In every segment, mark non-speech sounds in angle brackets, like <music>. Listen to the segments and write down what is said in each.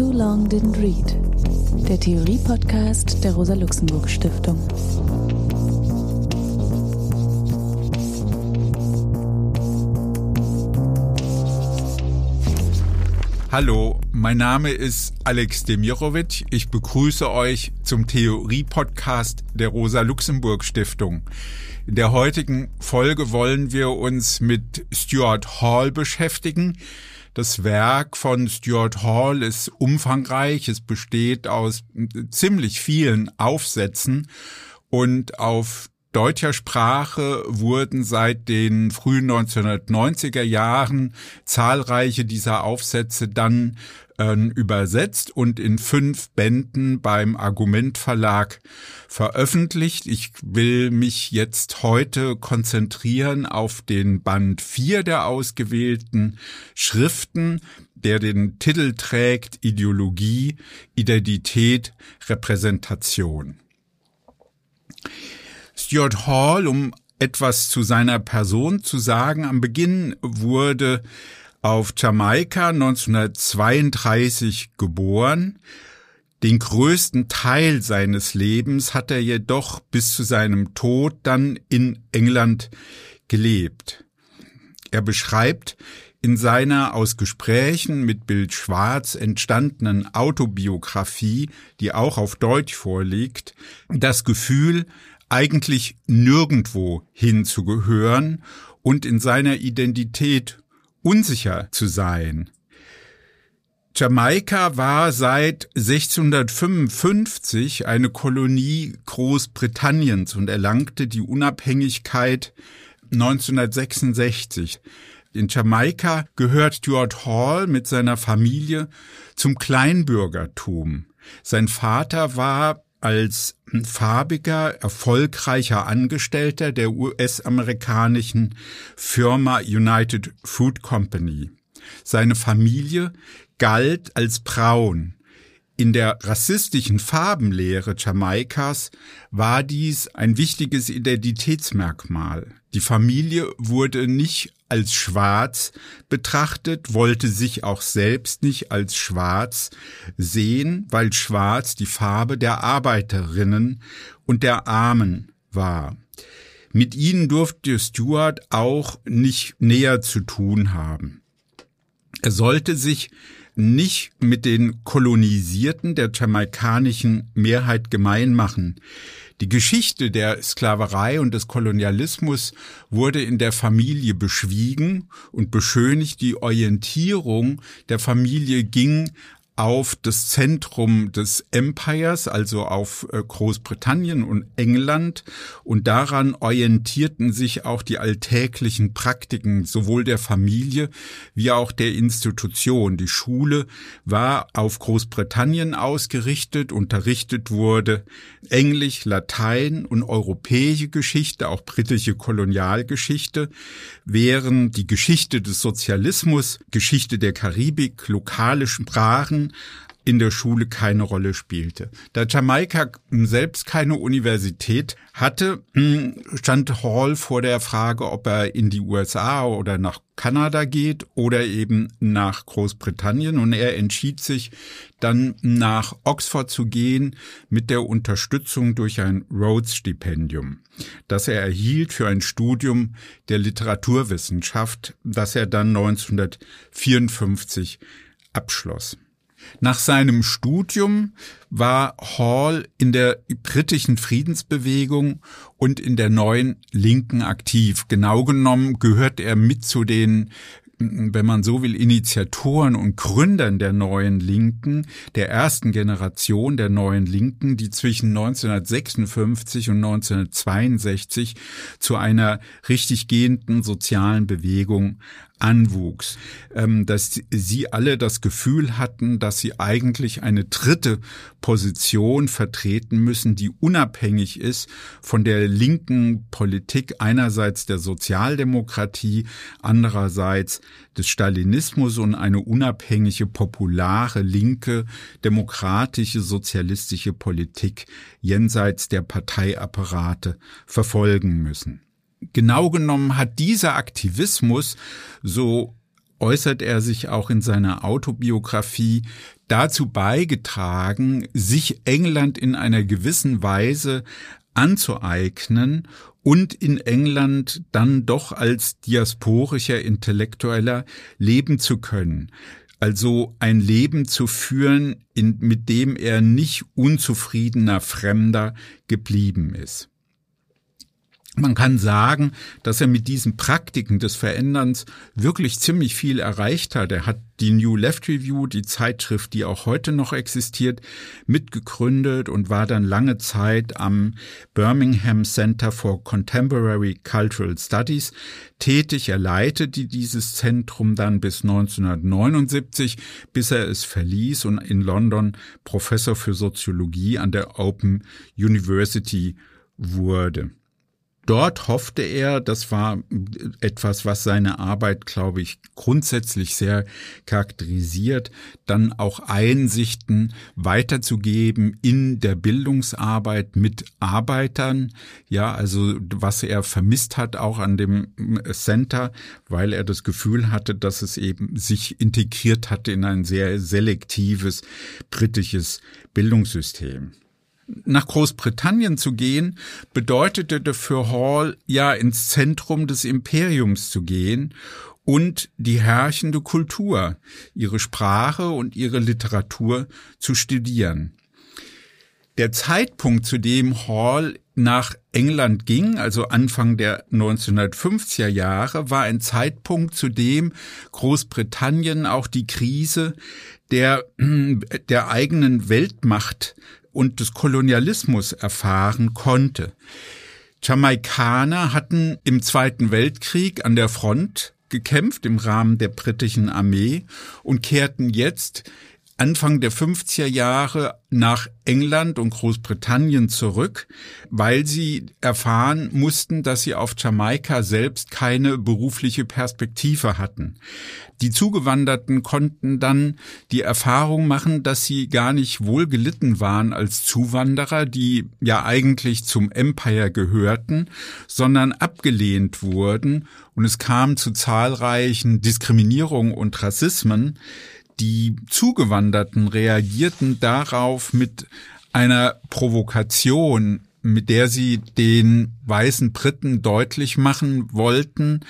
Too Long Didn't Read, der Theorie-Podcast der Rosa-Luxemburg-Stiftung. Hallo, mein Name ist Alex Demirovic. Ich begrüße euch zum Theorie-Podcast der Rosa-Luxemburg-Stiftung. In der heutigen Folge wollen wir uns mit Stuart Hall beschäftigen. Das Werk von Stuart Hall ist umfangreich. Es besteht aus ziemlich vielen Aufsätzen und auf deutscher Sprache wurden seit den frühen 1990er Jahren zahlreiche dieser Aufsätze dann äh, übersetzt und in fünf Bänden beim Argument Verlag veröffentlicht. Ich will mich jetzt heute konzentrieren auf den Band 4 der ausgewählten Schriften, der den Titel trägt Ideologie, Identität, Repräsentation. Stuart Hall, um etwas zu seiner Person zu sagen. Am Beginn wurde auf Jamaika 1932 geboren. Den größten Teil seines Lebens hat er jedoch bis zu seinem Tod dann in England gelebt. Er beschreibt in seiner aus Gesprächen mit Bill Schwarz entstandenen Autobiografie, die auch auf Deutsch vorliegt, das Gefühl, eigentlich nirgendwo hinzugehören und in seiner Identität unsicher zu sein. Jamaika war seit 1655 eine Kolonie Großbritanniens und erlangte die Unabhängigkeit 1966. In Jamaika gehört Stuart Hall mit seiner Familie zum Kleinbürgertum. Sein Vater war als farbiger, erfolgreicher Angestellter der US-amerikanischen Firma United Food Company. Seine Familie galt als braun. In der rassistischen Farbenlehre Jamaikas war dies ein wichtiges Identitätsmerkmal. Die Familie wurde nicht als schwarz betrachtet, wollte sich auch selbst nicht als schwarz sehen, weil schwarz die Farbe der Arbeiterinnen und der Armen war. Mit ihnen durfte Stuart auch nicht näher zu tun haben. Er sollte sich nicht mit den Kolonisierten der jamaikanischen Mehrheit gemein machen. Die Geschichte der Sklaverei und des Kolonialismus wurde in der Familie beschwiegen und beschönigt. Die Orientierung der Familie ging auf das Zentrum des Empires, also auf äh, Großbritannien und England, und daran orientierten sich auch die alltäglichen Praktiken sowohl der Familie wie auch der Institution. Die Schule war auf Großbritannien ausgerichtet, unterrichtet wurde Englisch, Latein und europäische Geschichte, auch britische Kolonialgeschichte, während die Geschichte des Sozialismus, Geschichte der Karibik, lokale Sprachen, in der Schule keine Rolle spielte. Da Jamaika selbst keine Universität hatte, hm, stand Hall vor der Frage, ob er in die USA oder nach Kanada geht oder eben nach Großbritannien. Und er entschied sich dann nach Oxford zu gehen mit der Unterstützung durch ein Rhodes-Stipendium, das er erhielt für ein Studium der Literaturwissenschaft, das er dann 1954 abschloss. Nach seinem Studium war Hall in der britischen Friedensbewegung und in der neuen Linken aktiv. Genau genommen gehört er mit zu den wenn man so will, Initiatoren und Gründern der neuen Linken, der ersten Generation der neuen Linken, die zwischen 1956 und 1962 zu einer richtig gehenden sozialen Bewegung anwuchs, ähm, dass sie alle das Gefühl hatten, dass sie eigentlich eine dritte Position vertreten müssen, die unabhängig ist von der linken Politik einerseits der Sozialdemokratie, andererseits des Stalinismus und eine unabhängige, populare, linke, demokratische, sozialistische Politik jenseits der Parteiapparate verfolgen müssen genau genommen hat dieser Aktivismus so äußert er sich auch in seiner Autobiografie, dazu beigetragen, sich England in einer gewissen Weise anzueignen und in England dann doch als diasporischer Intellektueller leben zu können. Also ein Leben zu führen, in, mit dem er nicht unzufriedener Fremder geblieben ist. Man kann sagen, dass er mit diesen Praktiken des Veränderns wirklich ziemlich viel erreicht hat. Er hat die New Left Review, die Zeitschrift, die auch heute noch existiert, mitgegründet und war dann lange Zeit am Birmingham Center for Contemporary Cultural Studies tätig. Er leitete dieses Zentrum dann bis 1979, bis er es verließ und in London Professor für Soziologie an der Open University wurde. Dort hoffte er, das war etwas, was seine Arbeit, glaube ich, grundsätzlich sehr charakterisiert, dann auch Einsichten weiterzugeben in der Bildungsarbeit mit Arbeitern. Ja, also was er vermisst hat auch an dem Center, weil er das Gefühl hatte, dass es eben sich integriert hatte in ein sehr selektives britisches Bildungssystem nach Großbritannien zu gehen, bedeutete für Hall ja ins Zentrum des Imperiums zu gehen und die herrschende Kultur, ihre Sprache und ihre Literatur zu studieren. Der Zeitpunkt, zu dem Hall nach England ging, also Anfang der 1950er Jahre, war ein Zeitpunkt, zu dem Großbritannien auch die Krise der, der eigenen Weltmacht und des Kolonialismus erfahren konnte. Jamaikaner hatten im Zweiten Weltkrieg an der Front gekämpft im Rahmen der britischen Armee und kehrten jetzt Anfang der 50er Jahre nach England und Großbritannien zurück, weil sie erfahren mussten, dass sie auf Jamaika selbst keine berufliche Perspektive hatten. Die Zugewanderten konnten dann die Erfahrung machen, dass sie gar nicht wohl gelitten waren als Zuwanderer, die ja eigentlich zum Empire gehörten, sondern abgelehnt wurden und es kam zu zahlreichen Diskriminierungen und Rassismen, die Zugewanderten reagierten darauf mit einer Provokation, mit der sie den weißen Briten deutlich machen wollten,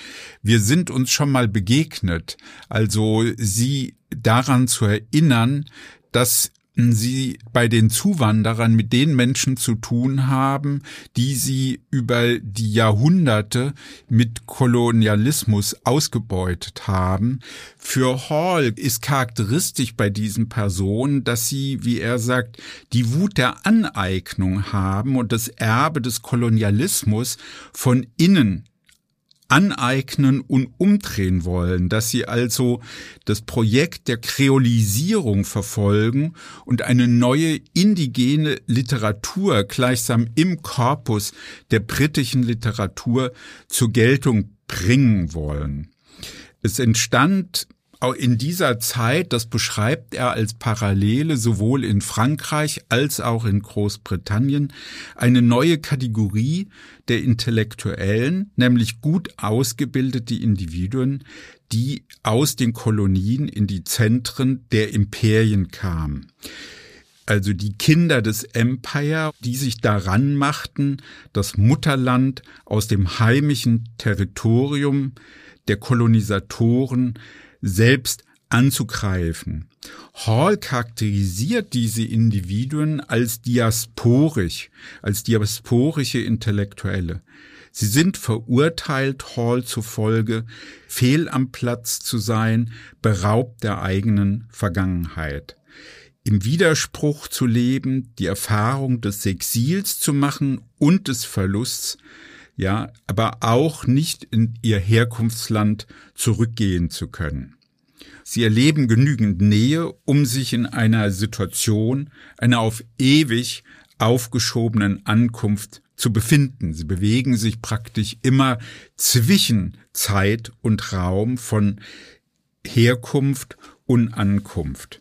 wir sind uns schon mal begegnet. Also sie daran zu erinnern, dass sie bei den Zuwanderern mit den Menschen zu tun haben, die sie über die Jahrhunderte mit Kolonialismus ausgebeutet haben. Für Hall ist charakteristisch bei diesen Personen, dass sie, wie er sagt, die Wut der Aneignung haben und das Erbe des Kolonialismus von innen aneignen und umdrehen wollen, dass sie also das Projekt der Kreolisierung verfolgen und eine neue indigene Literatur gleichsam im Korpus der britischen Literatur zur Geltung bringen wollen. Es entstand in dieser Zeit, das beschreibt er als Parallele sowohl in Frankreich als auch in Großbritannien, eine neue Kategorie der Intellektuellen, nämlich gut ausgebildete Individuen, die aus den Kolonien in die Zentren der Imperien kamen. Also die Kinder des Empire, die sich daran machten, das Mutterland aus dem heimischen Territorium der Kolonisatoren selbst anzugreifen. Hall charakterisiert diese Individuen als diasporisch, als diasporische Intellektuelle. Sie sind verurteilt, Hall zufolge, fehl am Platz zu sein, beraubt der eigenen Vergangenheit. Im Widerspruch zu leben, die Erfahrung des Exils zu machen und des Verlusts, ja, aber auch nicht in ihr Herkunftsland zurückgehen zu können. Sie erleben genügend Nähe, um sich in einer Situation, einer auf ewig aufgeschobenen Ankunft zu befinden. Sie bewegen sich praktisch immer zwischen Zeit und Raum von Herkunft und Ankunft.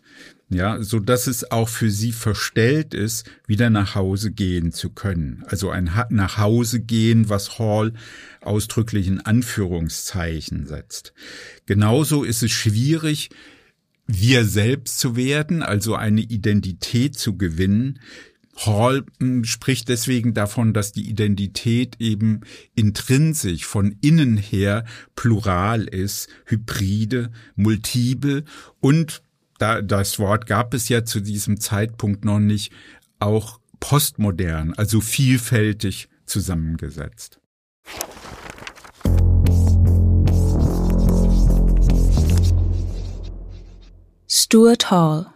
Ja, so dass es auch für sie verstellt ist, wieder nach Hause gehen zu können. Also ein nach Hause gehen, was Hall ausdrücklich in Anführungszeichen setzt. Genauso ist es schwierig, wir selbst zu werden, also eine Identität zu gewinnen. Hall hm, spricht deswegen davon, dass die Identität eben intrinsisch von innen her plural ist, hybride, multiple und da, das Wort gab es ja zu diesem Zeitpunkt noch nicht, auch postmodern, also vielfältig zusammengesetzt. Stuart Hall,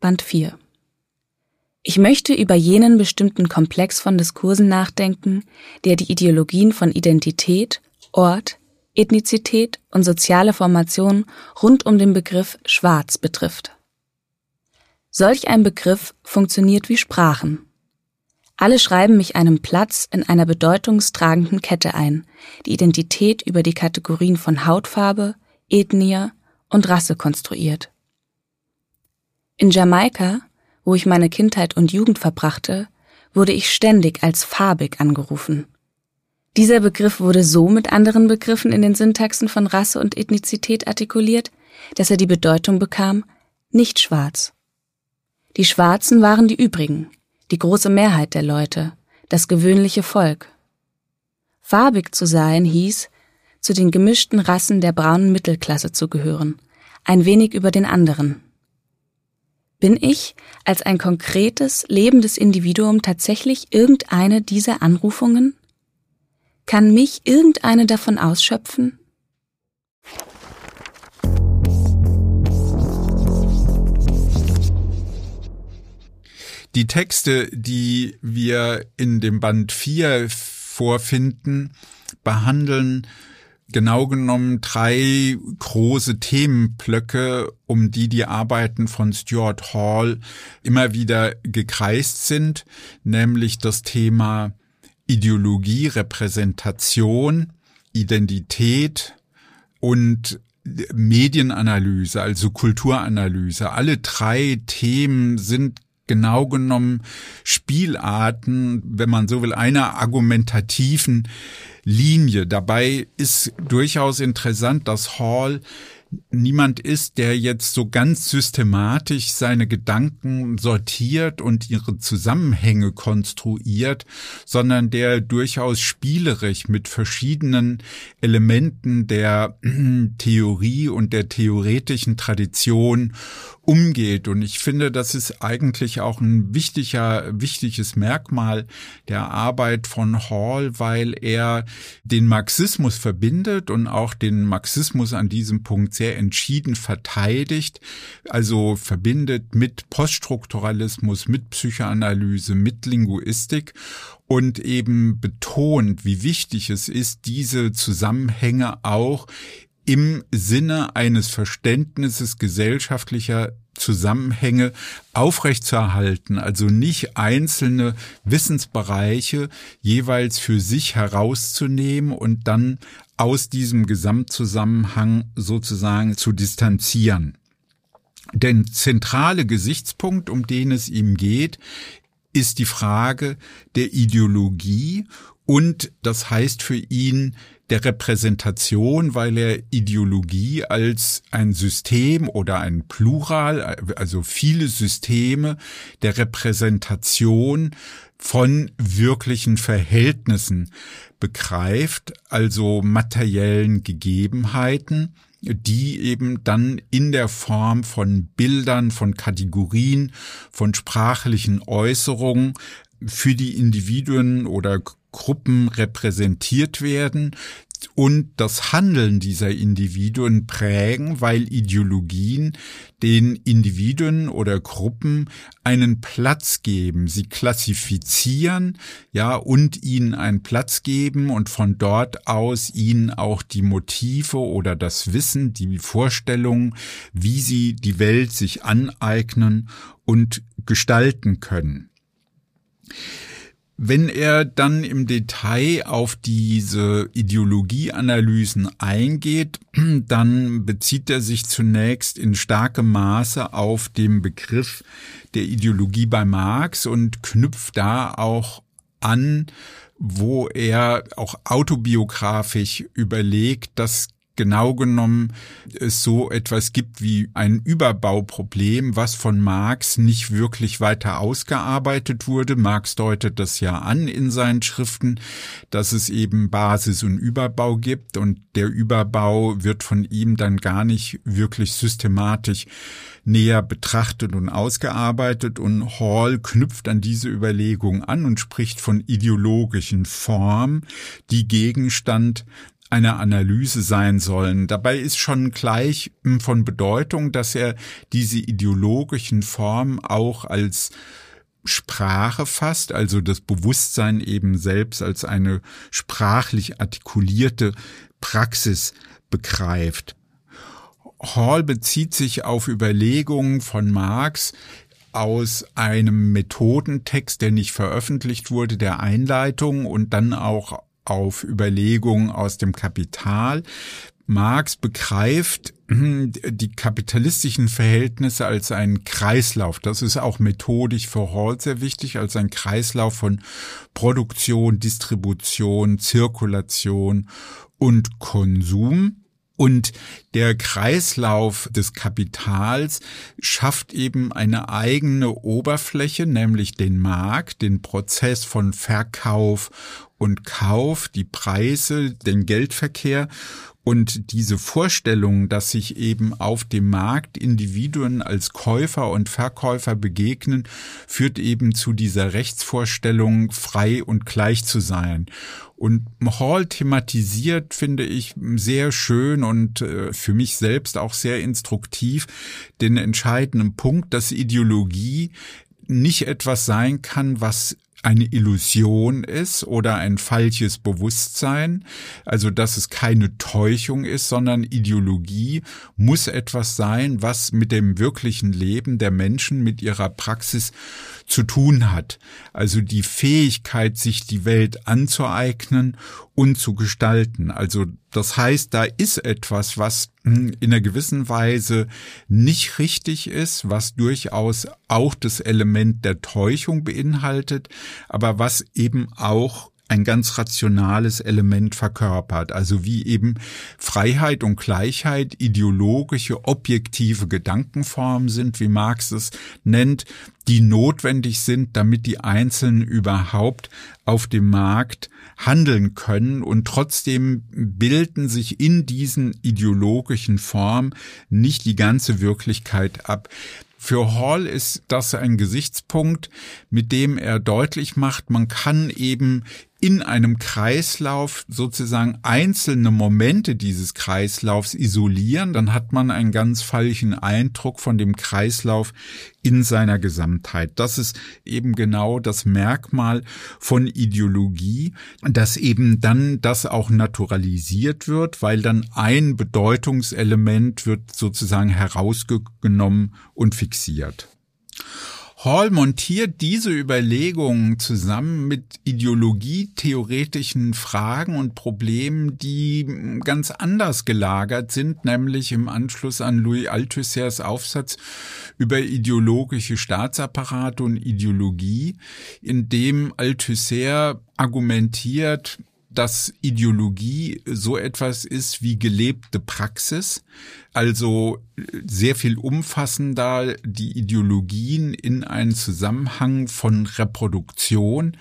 Band 4 Ich möchte über jenen bestimmten Komplex von Diskursen nachdenken, der die Ideologien von Identität, Ort, Ethnizität und soziale Formation rund um den Begriff Schwarz betrifft. Solch ein Begriff funktioniert wie Sprachen. Alle schreiben mich einem Platz in einer bedeutungstragenden Kette ein, die Identität über die Kategorien von Hautfarbe, Ethnie und Rasse konstruiert. In Jamaika, wo ich meine Kindheit und Jugend verbrachte, wurde ich ständig als farbig angerufen. Dieser Begriff wurde so mit anderen Begriffen in den Syntaxen von Rasse und Ethnizität artikuliert, dass er die Bedeutung bekam, nicht schwarz. Die Schwarzen waren die übrigen, die große Mehrheit der Leute, das gewöhnliche Volk. Farbig zu sein hieß, zu den gemischten Rassen der braunen Mittelklasse zu gehören, ein wenig über den anderen. Bin ich als ein konkretes, lebendes Individuum tatsächlich irgendeine dieser Anrufungen? Kann mich irgendeine davon ausschöpfen? Die Texte, die wir in dem Band 4 vorfinden, behandeln genau genommen drei große Themenblöcke, um die die Arbeiten von Stuart Hall immer wieder gekreist sind, nämlich das Thema Ideologie, Repräsentation, Identität und Medienanalyse, also Kulturanalyse. Alle drei Themen sind genau genommen Spielarten, wenn man so will, einer argumentativen Linie. Dabei ist durchaus interessant, dass Hall niemand ist, der jetzt so ganz systematisch seine Gedanken sortiert und ihre Zusammenhänge konstruiert, sondern der durchaus spielerisch mit verschiedenen Elementen der <clears throat> Theorie und der theoretischen Tradition umgeht. Und ich finde, das ist eigentlich auch ein wichtiger, wichtiges Merkmal der Arbeit von Hall, weil er den Marxismus verbindet und auch den Marxismus an diesem Punkt sehr entschieden verteidigt, also verbindet mit Poststrukturalismus, mit Psychoanalyse, mit Linguistik und eben betont, wie wichtig es ist, diese Zusammenhänge auch im Sinne eines Verständnisses gesellschaftlicher Zusammenhänge aufrechtzuerhalten, also nicht einzelne Wissensbereiche jeweils für sich herauszunehmen und dann aus diesem Gesamtzusammenhang sozusagen zu distanzieren. Der zentrale Gesichtspunkt, um den es ihm geht, ist die Frage der Ideologie und das heißt für ihn der Repräsentation, weil er Ideologie als ein System oder ein Plural, also viele Systeme der Repräsentation von wirklichen Verhältnissen begreift, also materiellen Gegebenheiten, die eben dann in der Form von Bildern, von Kategorien, von sprachlichen Äußerungen für die Individuen oder Gruppen repräsentiert werden und das Handeln dieser Individuen prägen, weil Ideologien den Individuen oder Gruppen einen Platz geben, sie klassifizieren, ja, und ihnen einen Platz geben und von dort aus ihnen auch die Motive oder das Wissen, die Vorstellungen, wie sie die Welt sich aneignen und gestalten können. Wenn er dann im Detail auf diese Ideologieanalysen eingeht, <clears throat> dann bezieht er sich zunächst in starkem Maße auf den Begriff der Ideologie bei Marx und knüpft da auch an, wo er auch autobiografisch überlegt, dass genau genommen es so etwas gibt wie ein Überbauproblem, was von Marx nicht wirklich weiter ausgearbeitet wurde. Marx deutet das ja an in seinen Schriften, dass es eben Basis und Überbau gibt und der Überbau wird von ihm dann gar nicht wirklich systematisch näher betrachtet und ausgearbeitet und Hall knüpft an diese Überlegung an und spricht von ideologischen Formen, die Gegenstand einer Analyse sein sollen. Dabei ist schon gleich hm, von Bedeutung, dass er diese ideologischen Formen auch als Sprache fasst, also das Bewusstsein eben selbst als eine sprachlich artikulierte Praxis begreift. Hall bezieht sich auf Überlegungen von Marx aus einem Methodentext, der nicht veröffentlicht wurde, der Einleitung und dann auch auf Überlegungen aus dem Kapital. Marx begreift hm, die kapitalistischen Verhältnisse als einen Kreislauf. Das ist auch methodisch für Hall sehr wichtig, als ein Kreislauf von Produktion, Distribution, Zirkulation und Konsum. Und der Kreislauf des Kapitals schafft eben eine eigene Oberfläche, nämlich den Markt, den Prozess von Verkauf und Kauf, die Preise, den Geldverkehr und diese Vorstellung, dass sich eben auf dem Markt Individuen als Käufer und Verkäufer begegnen, führt eben zu dieser Rechtsvorstellung, frei und gleich zu sein. Und Hall thematisiert, finde ich, sehr schön und äh, für mich selbst auch sehr instruktiv den entscheidenden Punkt, dass Ideologie nicht etwas sein kann, was eine Illusion ist oder ein falsches Bewusstsein, also dass es keine Täuschung ist, sondern Ideologie muss etwas sein, was mit dem wirklichen Leben der Menschen, mit ihrer Praxis zu tun hat. Also die Fähigkeit, sich die Welt anzueignen und zu gestalten. Also das heißt, da ist etwas, was in einer gewissen Weise nicht richtig ist, was durchaus auch das Element der Täuschung beinhaltet, aber was eben auch ein ganz rationales Element verkörpert, also wie eben Freiheit und Gleichheit ideologische, objektive Gedankenformen sind, wie Marx es nennt, die notwendig sind, damit die Einzelnen überhaupt auf dem Markt handeln können und trotzdem bilden sich in diesen ideologischen Formen nicht die ganze Wirklichkeit ab. Für Hall ist das ein Gesichtspunkt, mit dem er deutlich macht, man kann eben in einem Kreislauf sozusagen einzelne Momente dieses Kreislaufs isolieren, dann hat man einen ganz falschen Eindruck von dem Kreislauf in seiner Gesamtheit. Das ist eben genau das Merkmal von Ideologie, dass eben dann das auch naturalisiert wird, weil dann ein Bedeutungselement wird sozusagen herausgenommen und fixiert. Hall montiert diese Überlegungen zusammen mit ideologietheoretischen Fragen und Problemen, die ganz anders gelagert sind, nämlich im Anschluss an Louis Althusser's Aufsatz über ideologische Staatsapparate und Ideologie, in dem Althusser argumentiert, dass Ideologie so etwas ist wie gelebte Praxis, also sehr viel umfassender die Ideologien in einen Zusammenhang von Reproduktion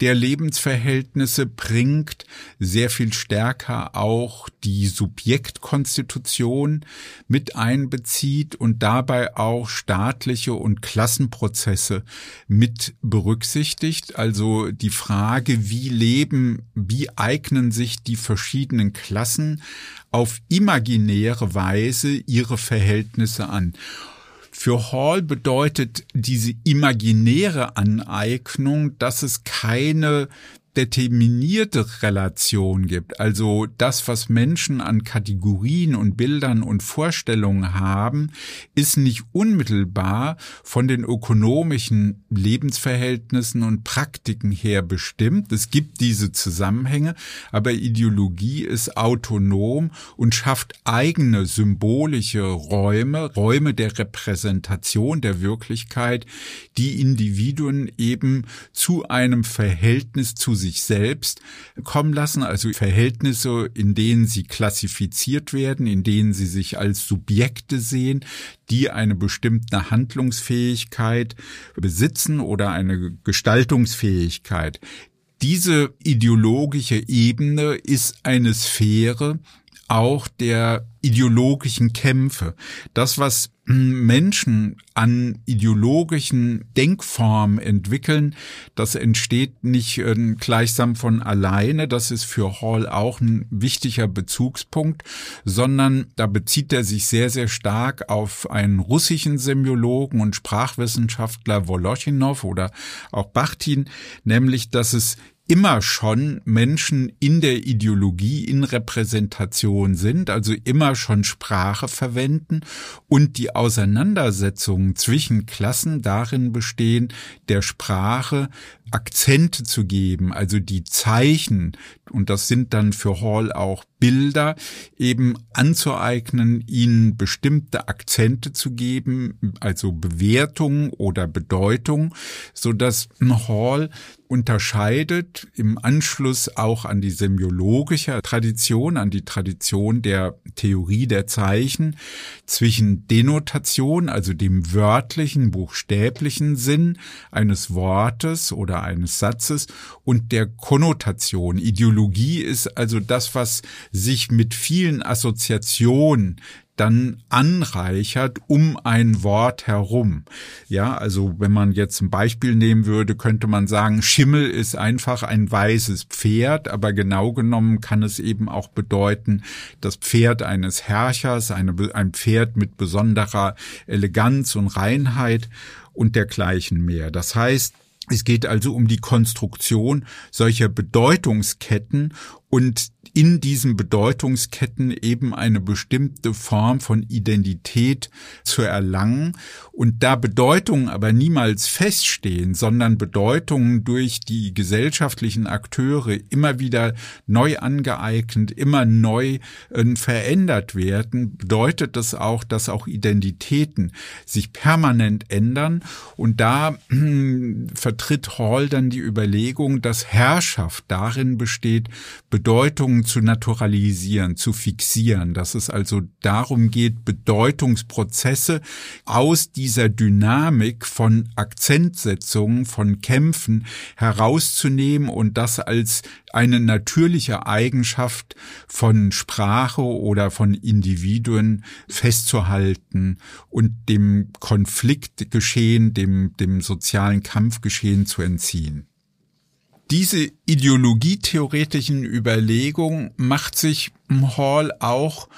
der Lebensverhältnisse bringt, sehr viel stärker auch die Subjektkonstitution mit einbezieht und dabei auch staatliche und Klassenprozesse mit berücksichtigt, also die Frage, wie leben, wie eignen sich die verschiedenen Klassen auf imaginäre Weise ihre Verhältnisse an. Für Hall bedeutet diese imaginäre Aneignung, dass es keine determinierte Relation gibt, also das, was Menschen an Kategorien und Bildern und Vorstellungen haben, ist nicht unmittelbar von den ökonomischen Lebensverhältnissen und Praktiken her bestimmt. Es gibt diese Zusammenhänge, aber Ideologie ist autonom und schafft eigene symbolische Räume, Räume der Repräsentation der Wirklichkeit, die Individuen eben zu einem Verhältnis zu sich sich selbst kommen lassen, also Verhältnisse, in denen sie klassifiziert werden, in denen sie sich als Subjekte sehen, die eine bestimmte Handlungsfähigkeit besitzen oder eine Gestaltungsfähigkeit. Diese ideologische Ebene ist eine Sphäre, auch der ideologischen Kämpfe. Das, was Menschen an ideologischen Denkformen entwickeln, das entsteht nicht äh, gleichsam von alleine. Das ist für Hall auch ein wichtiger Bezugspunkt, sondern da bezieht er sich sehr, sehr stark auf einen russischen Semiologen und Sprachwissenschaftler Woloschinow oder auch Bachtin, nämlich, dass es immer schon Menschen in der Ideologie, in Repräsentation sind, also immer schon Sprache verwenden und die Auseinandersetzungen zwischen Klassen darin bestehen, der Sprache Akzente zu geben, also die Zeichen, und das sind dann für Hall auch Bilder, eben anzueignen, ihnen bestimmte Akzente zu geben, also Bewertung oder Bedeutung, so dass Hall unterscheidet im Anschluss auch an die semiologische Tradition, an die Tradition der Theorie der Zeichen zwischen Denotation, also dem wörtlichen, buchstäblichen Sinn eines Wortes oder oder eines Satzes und der Konnotation. Ideologie ist also das, was sich mit vielen Assoziationen dann anreichert um ein Wort herum. Ja, also wenn man jetzt ein Beispiel nehmen würde, könnte man sagen, Schimmel ist einfach ein weißes Pferd, aber genau genommen kann es eben auch bedeuten, das Pferd eines Herrschers, eine, ein Pferd mit besonderer Eleganz und Reinheit und dergleichen mehr. Das heißt, es geht also um die Konstruktion solcher Bedeutungsketten und in diesen Bedeutungsketten eben eine bestimmte Form von Identität zu erlangen und da Bedeutungen aber niemals feststehen, sondern Bedeutungen durch die gesellschaftlichen Akteure immer wieder neu angeeignet, immer neu äh, verändert werden, bedeutet das auch, dass auch Identitäten sich permanent ändern. Und da äh, vertritt Hall dann die Überlegung, dass Herrschaft darin besteht, Bedeutungen zu naturalisieren, zu fixieren, dass es also darum geht, Bedeutungsprozesse aus dieser Dynamik von Akzentsetzungen, von Kämpfen herauszunehmen und das als eine natürliche Eigenschaft von Sprache oder von Individuen festzuhalten und dem Konfliktgeschehen, dem, dem sozialen Kampfgeschehen zu entziehen. Diese ideologietheoretischen Überlegungen macht sich Hall auch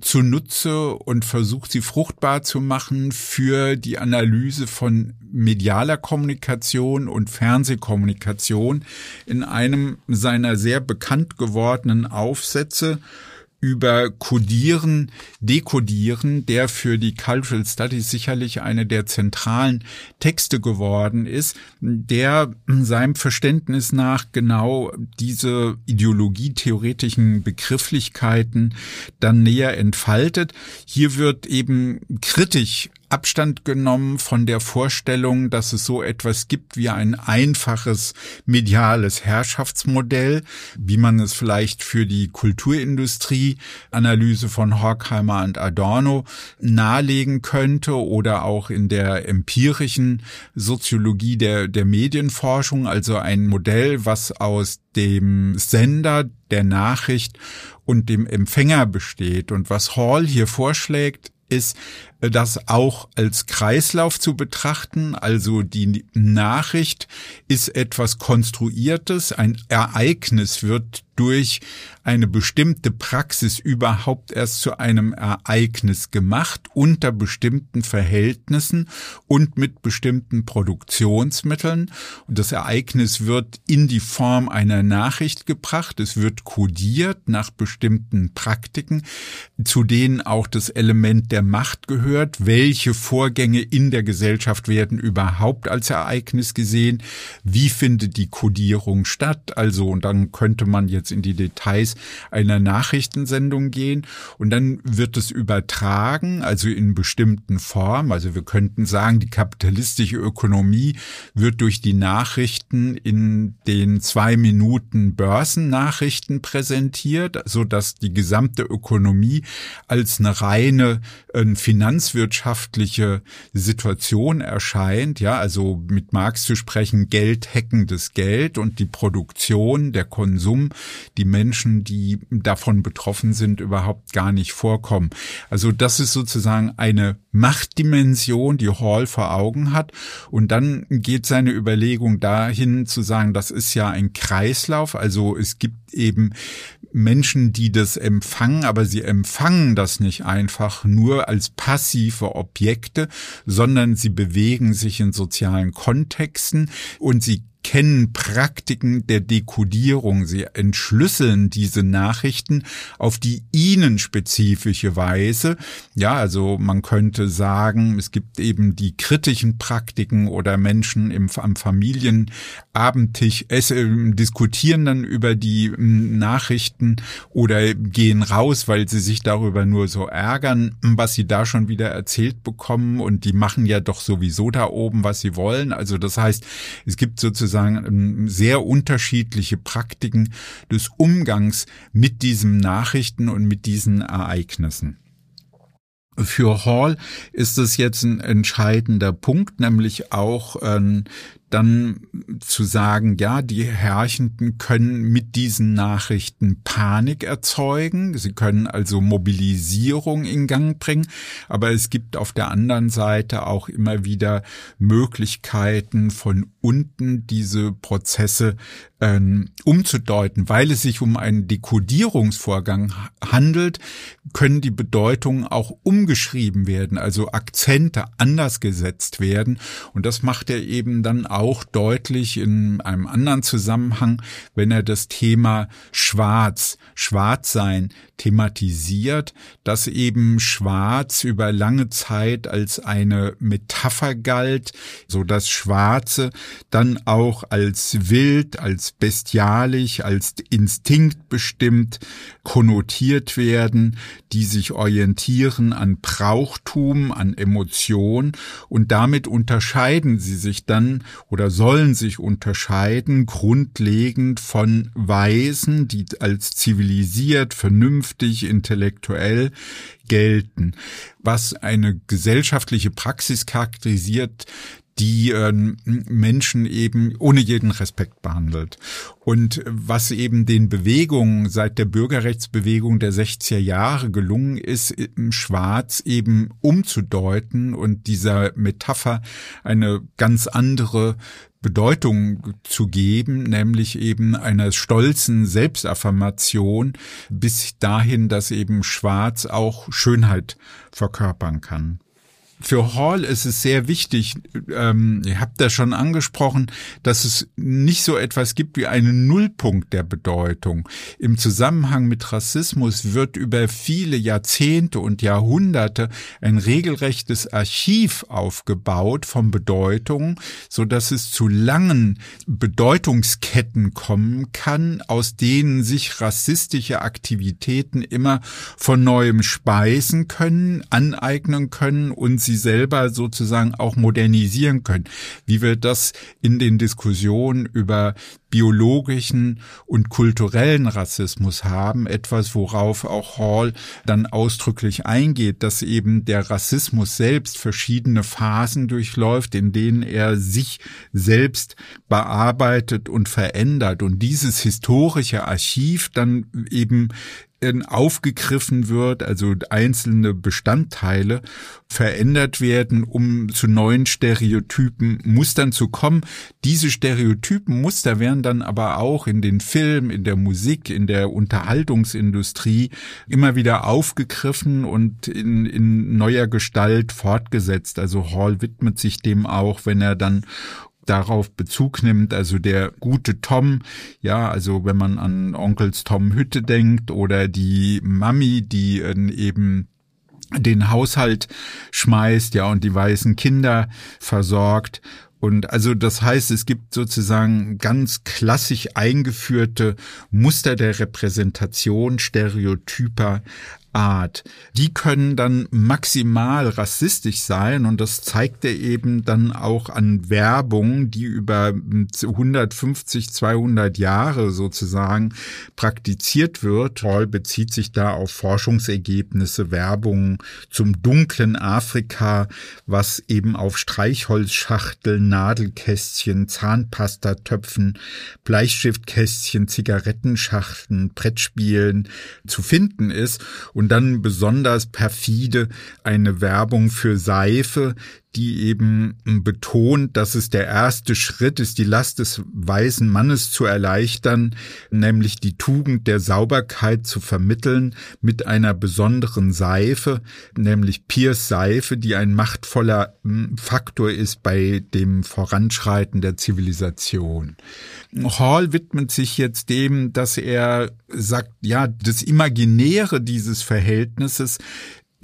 zunutze und versucht sie fruchtbar zu machen für die Analyse von medialer Kommunikation und Fernsehkommunikation in einem seiner sehr bekannt gewordenen Aufsätze über Codieren, Dekodieren, der für die Cultural Studies sicherlich eine der zentralen Texte geworden ist, der seinem Verständnis nach genau diese ideologietheoretischen Begrifflichkeiten dann näher entfaltet. Hier wird eben kritisch Abstand genommen von der Vorstellung, dass es so etwas gibt wie ein einfaches mediales Herrschaftsmodell, wie man es vielleicht für die Kulturindustrie Analyse von Horkheimer und Adorno nahelegen könnte oder auch in der empirischen Soziologie der, der Medienforschung, also ein Modell, was aus dem Sender der Nachricht und dem Empfänger besteht. Und was Hall hier vorschlägt, ist das auch als Kreislauf zu betrachten. Also die Nachricht ist etwas Konstruiertes, ein Ereignis wird durch eine bestimmte Praxis überhaupt erst zu einem Ereignis gemacht unter bestimmten Verhältnissen und mit bestimmten Produktionsmitteln. Und das Ereignis wird in die Form einer Nachricht gebracht. Es wird kodiert nach bestimmten Praktiken, zu denen auch das Element der Macht gehört. Welche Vorgänge in der Gesellschaft werden überhaupt als Ereignis gesehen? Wie findet die Kodierung statt? Also, und dann könnte man jetzt in die Details einer Nachrichtensendung gehen und dann wird es übertragen, also in bestimmten Formen. Also wir könnten sagen, die kapitalistische Ökonomie wird durch die Nachrichten in den zwei Minuten Börsennachrichten präsentiert, so die gesamte Ökonomie als eine reine äh, finanzwirtschaftliche Situation erscheint. Ja, also mit Marx zu sprechen, Geld hackendes Geld und die Produktion, der Konsum, die Menschen, die davon betroffen sind, überhaupt gar nicht vorkommen. Also das ist sozusagen eine Machtdimension, die Hall vor Augen hat. Und dann geht seine Überlegung dahin zu sagen, das ist ja ein Kreislauf. Also es gibt eben Menschen, die das empfangen, aber sie empfangen das nicht einfach nur als passive Objekte, sondern sie bewegen sich in sozialen Kontexten und sie kennen Praktiken der Dekodierung. Sie entschlüsseln diese Nachrichten auf die ihnen spezifische Weise. Ja, also man könnte sagen, es gibt eben die kritischen Praktiken oder Menschen im, am Familienabendtisch es, äh, diskutieren dann über die äh, Nachrichten oder gehen raus, weil sie sich darüber nur so ärgern, was sie da schon wieder erzählt bekommen und die machen ja doch sowieso da oben, was sie wollen. Also das heißt, es gibt sozusagen sozusagen ähm, sehr unterschiedliche Praktiken des Umgangs mit diesen Nachrichten und mit diesen Ereignissen. Für Hall ist es jetzt ein entscheidender Punkt, nämlich auch ähm, dann zu sagen, ja, die Herrschenden können mit diesen Nachrichten Panik erzeugen, sie können also Mobilisierung in Gang bringen, aber es gibt auf der anderen Seite auch immer wieder Möglichkeiten von unten diese Prozesse ähm, umzudeuten, weil es sich um einen Dekodierungsvorgang handelt, können die Bedeutungen auch umgeschrieben werden, also Akzente anders gesetzt werden. Und das macht er eben dann auch deutlich in einem anderen Zusammenhang, wenn er das Thema Schwarz, Schwarzsein thematisiert, dass eben Schwarz über lange Zeit als eine Metapher galt, so dass Schwarze dann auch als wild, als bestialisch, als instinktbestimmt konnotiert werden, die sich orientieren an Brauchtum, an Emotion. Und damit unterscheiden sie sich dann oder sollen sich unterscheiden grundlegend von Weisen, die als zivilisiert, vernünftig, intellektuell gelten. Was eine gesellschaftliche Praxis charakterisiert, die äh, Menschen eben ohne jeden Respekt behandelt. Und was eben den Bewegungen seit der Bürgerrechtsbewegung der 60er Jahre gelungen ist, Schwarz eben umzudeuten und dieser Metapher eine ganz andere Bedeutung zu geben, nämlich eben einer stolzen Selbstaffirmation bis dahin, dass eben Schwarz auch Schönheit verkörpern kann für Hall ist es sehr wichtig, ähm, ihr habt das schon angesprochen, dass es nicht so etwas gibt wie einen Nullpunkt der Bedeutung. Im Zusammenhang mit Rassismus wird über viele Jahrzehnte und Jahrhunderte ein regelrechtes Archiv aufgebaut von Bedeutungen, so dass es zu langen Bedeutungsketten kommen kann, aus denen sich rassistische Aktivitäten immer von neuem speisen können, aneignen können und sie selber sozusagen auch modernisieren können. Wie wir das in den Diskussionen über biologischen und kulturellen Rassismus haben, etwas, worauf auch Hall dann ausdrücklich eingeht, dass eben der Rassismus selbst verschiedene Phasen durchläuft, in denen er sich selbst bearbeitet und verändert und dieses historische Archiv dann eben aufgegriffen wird, also einzelne Bestandteile verändert werden, um zu neuen Stereotypen, Mustern zu kommen. Diese Stereotypen, Muster werden dann aber auch in den Film, in der Musik, in der Unterhaltungsindustrie immer wieder aufgegriffen und in, in neuer Gestalt fortgesetzt. Also Hall widmet sich dem auch, wenn er dann darauf Bezug nimmt, also der gute Tom, ja, also wenn man an Onkels Tom Hütte denkt oder die Mami, die äh, eben den Haushalt schmeißt, ja, und die weißen Kinder versorgt. Und also das heißt, es gibt sozusagen ganz klassisch eingeführte Muster der Repräsentation, Stereotyper, Art. Die können dann maximal rassistisch sein und das zeigt er eben dann auch an Werbung, die über 150, 200 Jahre sozusagen praktiziert wird. Hall bezieht sich da auf Forschungsergebnisse, Werbung zum dunklen Afrika, was eben auf Streichholzschachteln, Nadelkästchen, Zahnpastatöpfen, Bleistiftkästchen, Zigarettenschachteln, Brettspielen zu finden ist. Und und dann besonders perfide eine Werbung für Seife, die eben betont, dass es der erste Schritt ist, die Last des weisen Mannes zu erleichtern, nämlich die Tugend der Sauberkeit zu vermitteln mit einer besonderen Seife, nämlich Piers Seife, die ein machtvoller hm, Faktor ist bei dem Voranschreiten der Zivilisation. Hall widmet sich jetzt dem, dass er sagt, ja, das Imaginäre dieses Verhältnisses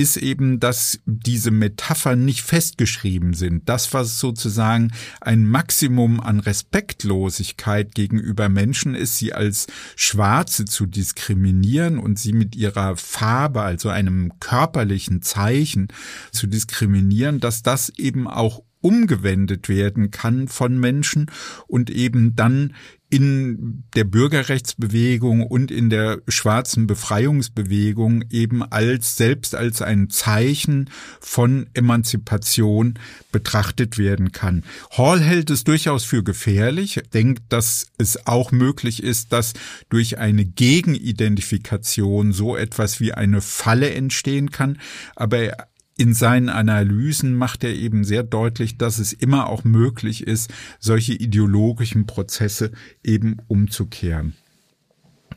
ist eben, dass diese Metaphern nicht festgeschrieben sind. Das, was sozusagen ein Maximum an Respektlosigkeit gegenüber Menschen ist, sie als Schwarze zu diskriminieren und sie mit ihrer Farbe, also einem körperlichen Zeichen zu diskriminieren, dass das eben auch umgewendet werden kann von Menschen und eben dann in der Bürgerrechtsbewegung und in der schwarzen Befreiungsbewegung eben als selbst als ein Zeichen von Emanzipation betrachtet werden kann. Hall hält es durchaus für gefährlich, denkt, dass es auch möglich ist, dass durch eine Gegenidentifikation so etwas wie eine Falle entstehen kann, aber in seinen Analysen macht er eben sehr deutlich, dass es immer auch möglich ist, solche ideologischen Prozesse eben umzukehren.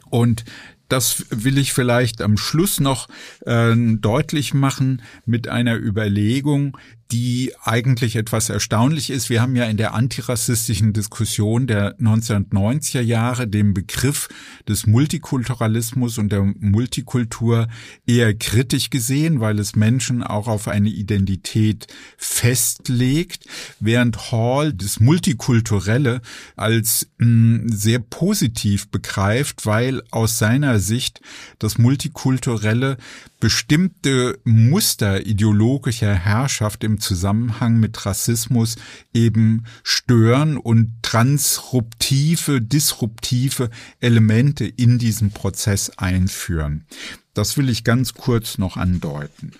Und das will ich vielleicht am Schluss noch äh, deutlich machen mit einer Überlegung, die eigentlich etwas erstaunlich ist. Wir haben ja in der antirassistischen Diskussion der 1990er Jahre den Begriff des Multikulturalismus und der Multikultur eher kritisch gesehen, weil es Menschen auch auf eine Identität festlegt, während Hall das Multikulturelle als mh, hm, sehr positiv begreift, weil aus seiner Sicht das Multikulturelle bestimmte Muster ideologischer Herrschaft im Zusammenhang mit Rassismus eben stören und transruptive, disruptive Elemente in diesen Prozess einführen. Das will ich ganz kurz noch andeuten.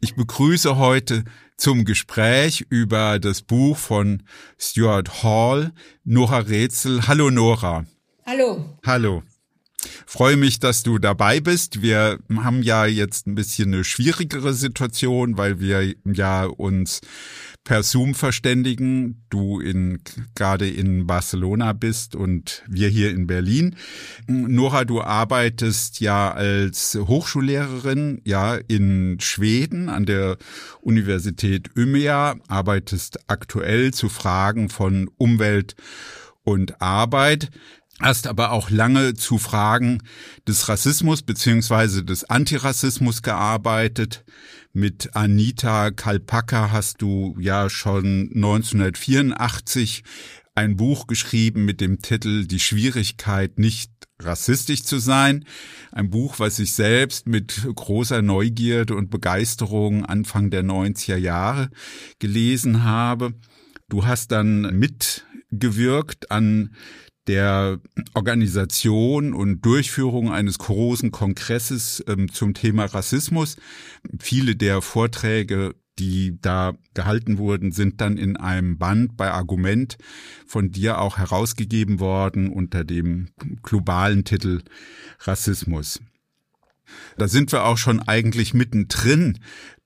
Ich begrüße heute zum Gespräch über das Buch von Stuart Hall, Nora Rätsel. Hallo Nora. Hallo. Hallo. Freue mich, dass du dabei bist. Wir haben ja jetzt ein bisschen eine schwierigere Situation, weil wir ja uns per Zoom verständigen. Du in, gerade in Barcelona bist und wir hier in Berlin. Nora, du arbeitest ja als Hochschullehrerin, ja, in Schweden an der Universität Umeå, arbeitest aktuell zu Fragen von Umwelt und Arbeit hast aber auch lange zu Fragen des Rassismus beziehungsweise des Antirassismus gearbeitet. Mit Anita Kalpaka hast du ja schon 1984 ein Buch geschrieben mit dem Titel Die Schwierigkeit, nicht rassistisch zu sein. Ein Buch, was ich selbst mit großer Neugierde und Begeisterung Anfang der 90er Jahre gelesen habe. Du hast dann mitgewirkt an der Organisation und Durchführung eines großen Kongresses ähm, zum Thema Rassismus. Viele der Vorträge die da gehalten wurden, sind dann in einem Band bei Argument von dir auch herausgegeben worden unter dem globalen Titel Rassismus. Da sind wir auch schon eigentlich mittendrin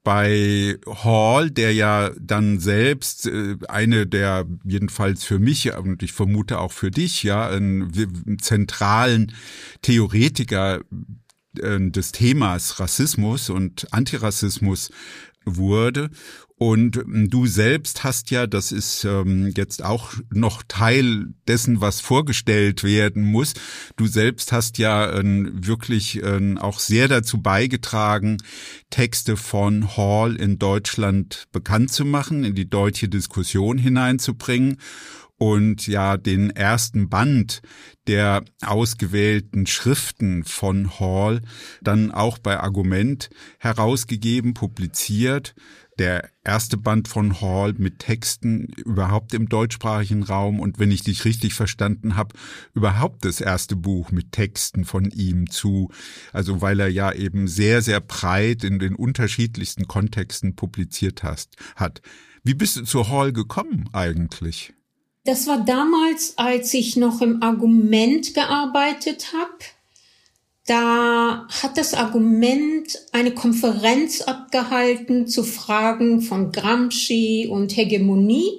bei Hall, der ja dann selbst äh, eine der jedenfalls für mich und ich vermute auch für dich ja einen zentralen Theoretiker äh, des Themas Rassismus und Antirassismus wurde. Und ähm, du selbst hast ja, das ist ähm, jetzt auch noch Teil dessen, was vorgestellt werden muss. Du selbst hast ja ähm, wirklich ähm, auch sehr dazu beigetragen, Texte von Hall in Deutschland bekannt zu machen, in die deutsche Diskussion hineinzubringen und ja den ersten Band der ausgewählten Schriften von Hall dann auch bei Argument herausgegeben, publiziert. Der erste Band von Hall mit Texten überhaupt im deutschsprachigen Raum und wenn ich dich richtig verstanden habe, überhaupt das erste Buch mit Texten von ihm zu, also weil er ja eben sehr, sehr breit in den unterschiedlichsten Kontexten publiziert hast, hat. Wie bist du zu Hall gekommen eigentlich? Das war damals, als ich noch im Argument gearbeitet habe. Da hat das Argument eine Konferenz abgehalten zu Fragen von Gramsci und Hegemonie.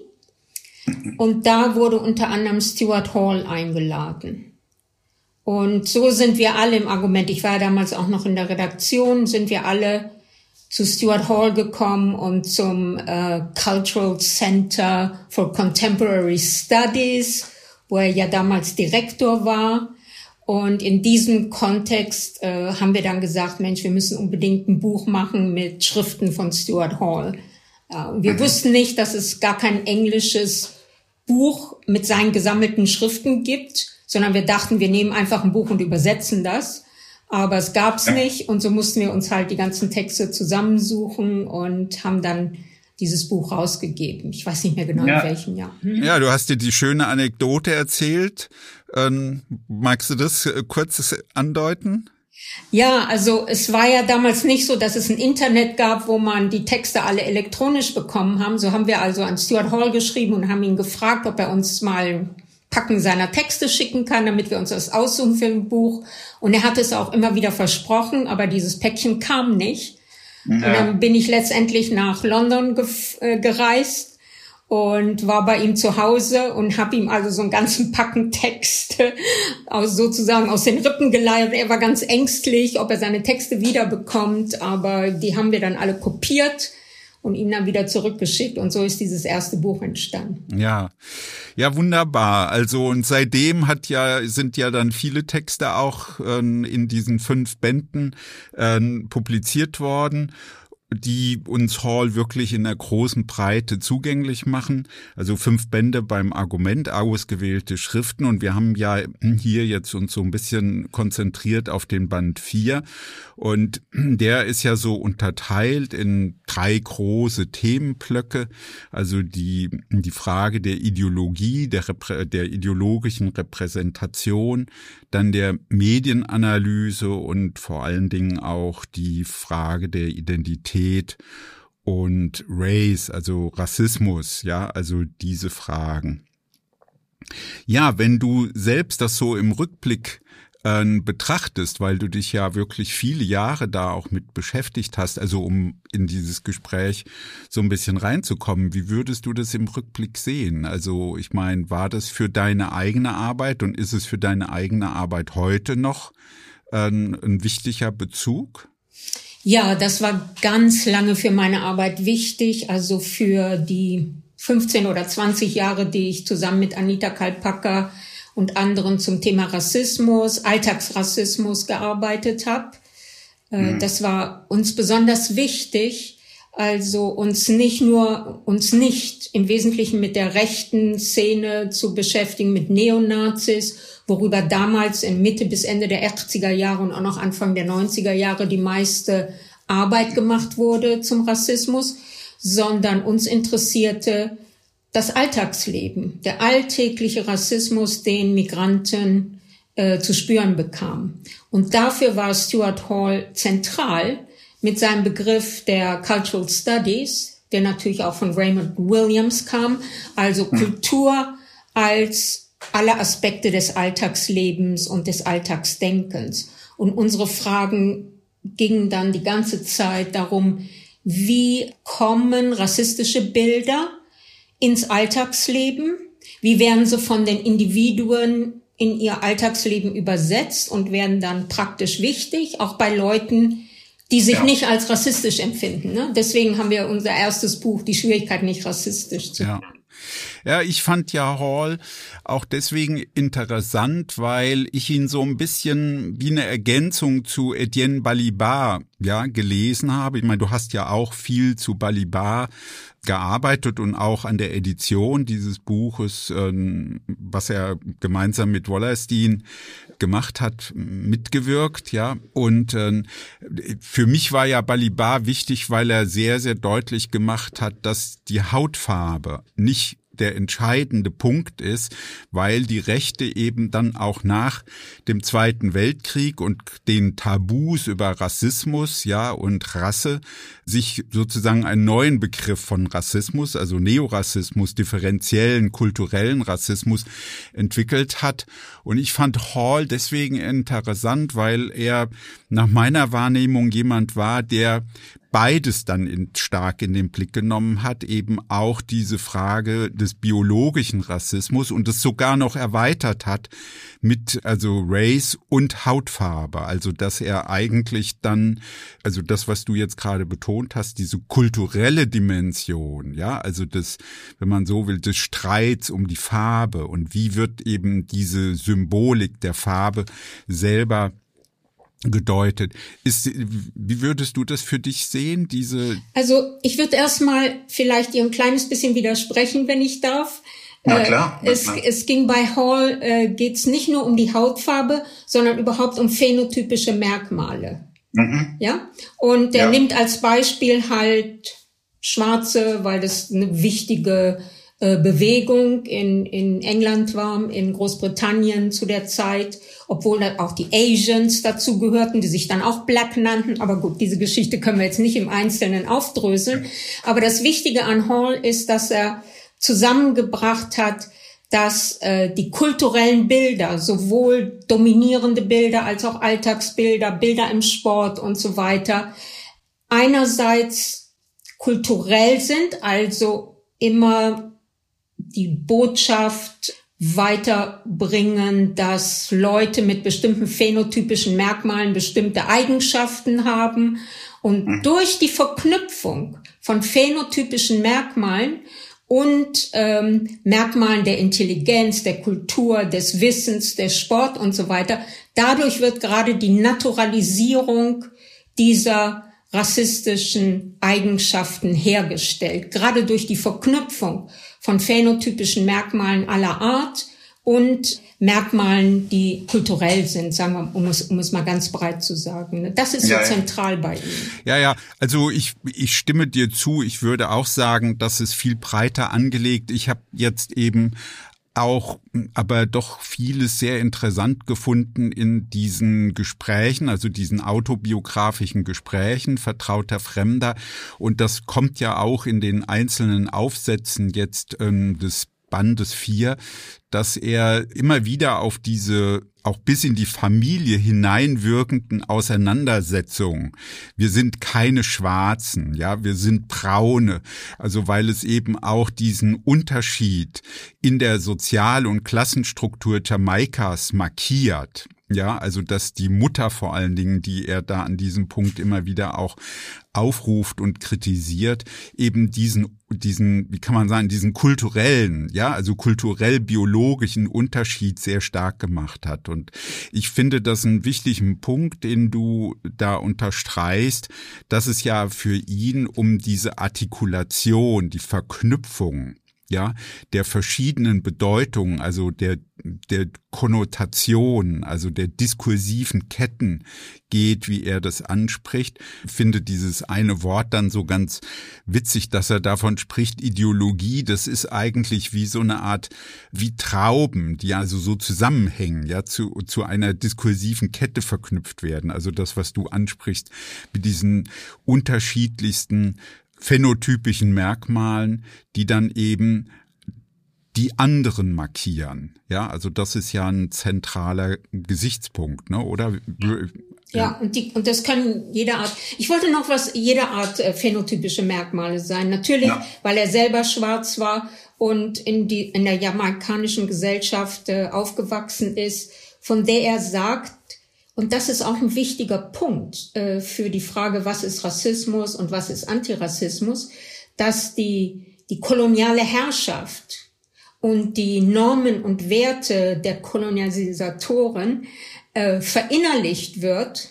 Und da wurde unter anderem Stuart Hall eingeladen. Und so sind wir alle im Argument. Ich war damals auch noch in der Redaktion, sind wir alle zu Stuart Hall gekommen und zum äh, Cultural Center for Contemporary Studies, wo er ja damals Direktor war. Und in diesem Kontext äh, haben wir dann gesagt, Mensch, wir müssen unbedingt ein Buch machen mit Schriften von Stuart Hall. Äh, wir mhm. wussten nicht, dass es gar kein englisches Buch mit seinen gesammelten Schriften gibt, sondern wir dachten, wir nehmen einfach ein Buch und übersetzen das. Aber es gab's ja. nicht und so mussten wir uns halt die ganzen Texte zusammensuchen und haben dann dieses Buch rausgegeben. Ich weiß nicht mehr genau ja. in welchem Jahr. Hm? Ja, du hast dir die schöne Anekdote erzählt. Ähm, magst du das äh, kurz andeuten? Ja, also es war ja damals nicht so, dass es ein Internet gab, wo man die Texte alle elektronisch bekommen haben. So haben wir also an Stuart Hall geschrieben und haben ihn gefragt, ob er uns mal Packen seiner Texte schicken kann, damit wir uns das aussuchen für ein Buch. Und er hat es auch immer wieder versprochen, aber dieses Päckchen kam nicht. Ja. Und dann bin ich letztendlich nach London ge äh, gereist und war bei ihm zu Hause und habe ihm also so einen ganzen Packen Texte aus, sozusagen aus den Rippen geleiert. Er war ganz ängstlich, ob er seine Texte wiederbekommt, aber die haben wir dann alle kopiert und ihm dann wieder zurückgeschickt. Und so ist dieses erste Buch entstanden. Ja, ja, wunderbar. Also und seitdem hat ja sind ja dann viele Texte auch äh, in diesen fünf Bänden äh, publiziert worden die uns Hall wirklich in der großen Breite zugänglich machen. Also fünf Bände beim Argument, ausgewählte Schriften. Und wir haben ja hier jetzt uns so ein bisschen konzentriert auf den Band 4. Und der ist ja so unterteilt in drei große Themenblöcke. Also die, die Frage der Ideologie, der, der ideologischen Repräsentation, dann der Medienanalyse und vor allen Dingen auch die Frage der Identität und Race, also Rassismus, ja, also diese Fragen. Ja, wenn du selbst das so im Rückblick äh, betrachtest, weil du dich ja wirklich viele Jahre da auch mit beschäftigt hast, also um in dieses Gespräch so ein bisschen reinzukommen, wie würdest du das im Rückblick sehen? Also ich meine, war das für deine eigene Arbeit und ist es für deine eigene Arbeit heute noch äh, ein wichtiger Bezug? Ja, das war ganz lange für meine Arbeit wichtig, also für die 15 oder 20 Jahre, die ich zusammen mit Anita Kalpacker und anderen zum Thema Rassismus, Alltagsrassismus gearbeitet habe. Äh, mhm. Das war uns besonders wichtig, also uns nicht nur, uns nicht im Wesentlichen mit der rechten Szene zu beschäftigen, mit Neonazis, worüber damals in Mitte bis Ende der 80er Jahre und auch noch Anfang der 90er Jahre die meiste Arbeit gemacht wurde zum Rassismus, sondern uns interessierte das Alltagsleben, der alltägliche Rassismus, den Migranten äh, zu spüren bekamen. Und dafür war Stuart Hall zentral mit seinem Begriff der Cultural Studies, der natürlich auch von Raymond Williams kam, also hm. Kultur als alle Aspekte des Alltagslebens und des Alltagsdenkens. Und unsere Fragen gingen dann die ganze Zeit darum, wie kommen rassistische Bilder ins Alltagsleben? Wie werden sie von den Individuen in ihr Alltagsleben übersetzt und werden dann praktisch wichtig, auch bei Leuten, die sich ja. nicht als rassistisch empfinden. Ne? Deswegen haben wir unser erstes Buch, die Schwierigkeit, nicht rassistisch zu ja. Ja, ich fand ja Hall auch deswegen interessant, weil ich ihn so ein bisschen wie eine Ergänzung zu Etienne Balibar ja gelesen habe. Ich meine, du hast ja auch viel zu Balibar gearbeitet und auch an der Edition dieses Buches, ähm, was er gemeinsam mit Wallerstein gemacht hat, mitgewirkt, ja. Und äh, für mich war ja Balibar wichtig, weil er sehr, sehr deutlich gemacht hat, dass die Hautfarbe nicht der entscheidende Punkt ist, weil die Rechte eben dann auch nach dem Zweiten Weltkrieg und den Tabus über Rassismus, ja, und Rasse sich sozusagen einen neuen Begriff von Rassismus, also Neorassismus, differenziellen kulturellen Rassismus entwickelt hat. Und ich fand Hall deswegen interessant, weil er nach meiner Wahrnehmung jemand war, der beides dann in, stark in den Blick genommen hat, eben auch diese Frage des biologischen Rassismus und es sogar noch erweitert hat mit also Race und Hautfarbe, also dass er eigentlich dann also das was du jetzt gerade betont hast, diese kulturelle Dimension, ja, also das wenn man so will, des Streits um die Farbe und wie wird eben diese Symbolik der Farbe selber gedeutet. Ist, wie würdest du das für dich sehen, diese? Also ich würde erstmal vielleicht ihr ein kleines bisschen widersprechen, wenn ich darf. Na klar. Na es, es ging bei Hall, äh, geht es nicht nur um die Hautfarbe, sondern überhaupt um phänotypische Merkmale. Mhm. Ja. Und er ja. nimmt als Beispiel halt Schwarze, weil das eine wichtige äh, Bewegung in, in England war, in Großbritannien zu der Zeit, obwohl auch die Asians dazu gehörten, die sich dann auch Black nannten. Aber gut, diese Geschichte können wir jetzt nicht im Einzelnen aufdröseln. Aber das Wichtige an Hall ist, dass er zusammengebracht hat, dass äh, die kulturellen Bilder, sowohl dominierende Bilder als auch Alltagsbilder, Bilder im Sport und so weiter, einerseits kulturell sind, also immer die Botschaft weiterbringen, dass Leute mit bestimmten phänotypischen Merkmalen bestimmte Eigenschaften haben und mhm. durch die Verknüpfung von phänotypischen Merkmalen und ähm, Merkmalen der Intelligenz, der Kultur, des Wissens, des Sport und so weiter, dadurch wird gerade die Naturalisierung dieser rassistischen Eigenschaften hergestellt, gerade durch die Verknüpfung von phänotypischen Merkmalen aller Art und Merkmalen, die kulturell sind, sagen wir, um es, um es mal ganz breit zu sagen. Das ist so ja, zentral bei ihm. Ja, ja, also ich, ich stimme dir zu. Ich würde auch sagen, das ist viel breiter angelegt. Ich habe jetzt eben auch aber doch vieles sehr interessant gefunden in diesen Gesprächen, also diesen autobiografischen Gesprächen vertrauter Fremder. Und das kommt ja auch in den einzelnen Aufsätzen jetzt ähm, des Bandes 4, dass er immer wieder auf diese auch bis in die Familie hineinwirkenden Auseinandersetzungen. Wir sind keine Schwarzen, ja, wir sind Braune. Also weil es eben auch diesen Unterschied in der Sozial- und Klassenstruktur Jamaikas markiert. Ja, also dass die Mutter vor allen Dingen, die er da an diesem Punkt immer wieder auch aufruft und kritisiert, eben diesen, diesen, wie kann man sagen, diesen kulturellen, ja, also kulturell-biologischen Unterschied sehr stark gemacht hat. Und ich finde das einen wichtigen Punkt, den du da unterstreichst, dass es ja für ihn um diese Artikulation, die Verknüpfung ja, der verschiedenen Bedeutungen, also der, der Konnotation, also der diskursiven Ketten geht, wie er das anspricht, finde dieses eine Wort dann so ganz witzig, dass er davon spricht, Ideologie, das ist eigentlich wie so eine Art, wie Trauben, die also so zusammenhängen, ja, zu, zu einer diskursiven Kette verknüpft werden. Also das, was du ansprichst, mit diesen unterschiedlichsten phänotypischen Merkmalen, die dann eben die anderen markieren. Ja, also das ist ja ein zentraler Gesichtspunkt, ne? Oder? Ja, und, die, und das können jede Art. Ich wollte noch was, jede Art äh, phänotypische Merkmale sein. Natürlich, ja. weil er selber schwarz war und in, die, in der jamaikanischen Gesellschaft äh, aufgewachsen ist, von der er sagt, und das ist auch ein wichtiger Punkt äh, für die Frage, was ist Rassismus und was ist Antirassismus, dass die, die koloniale Herrschaft und die Normen und Werte der Kolonialisatoren äh, verinnerlicht wird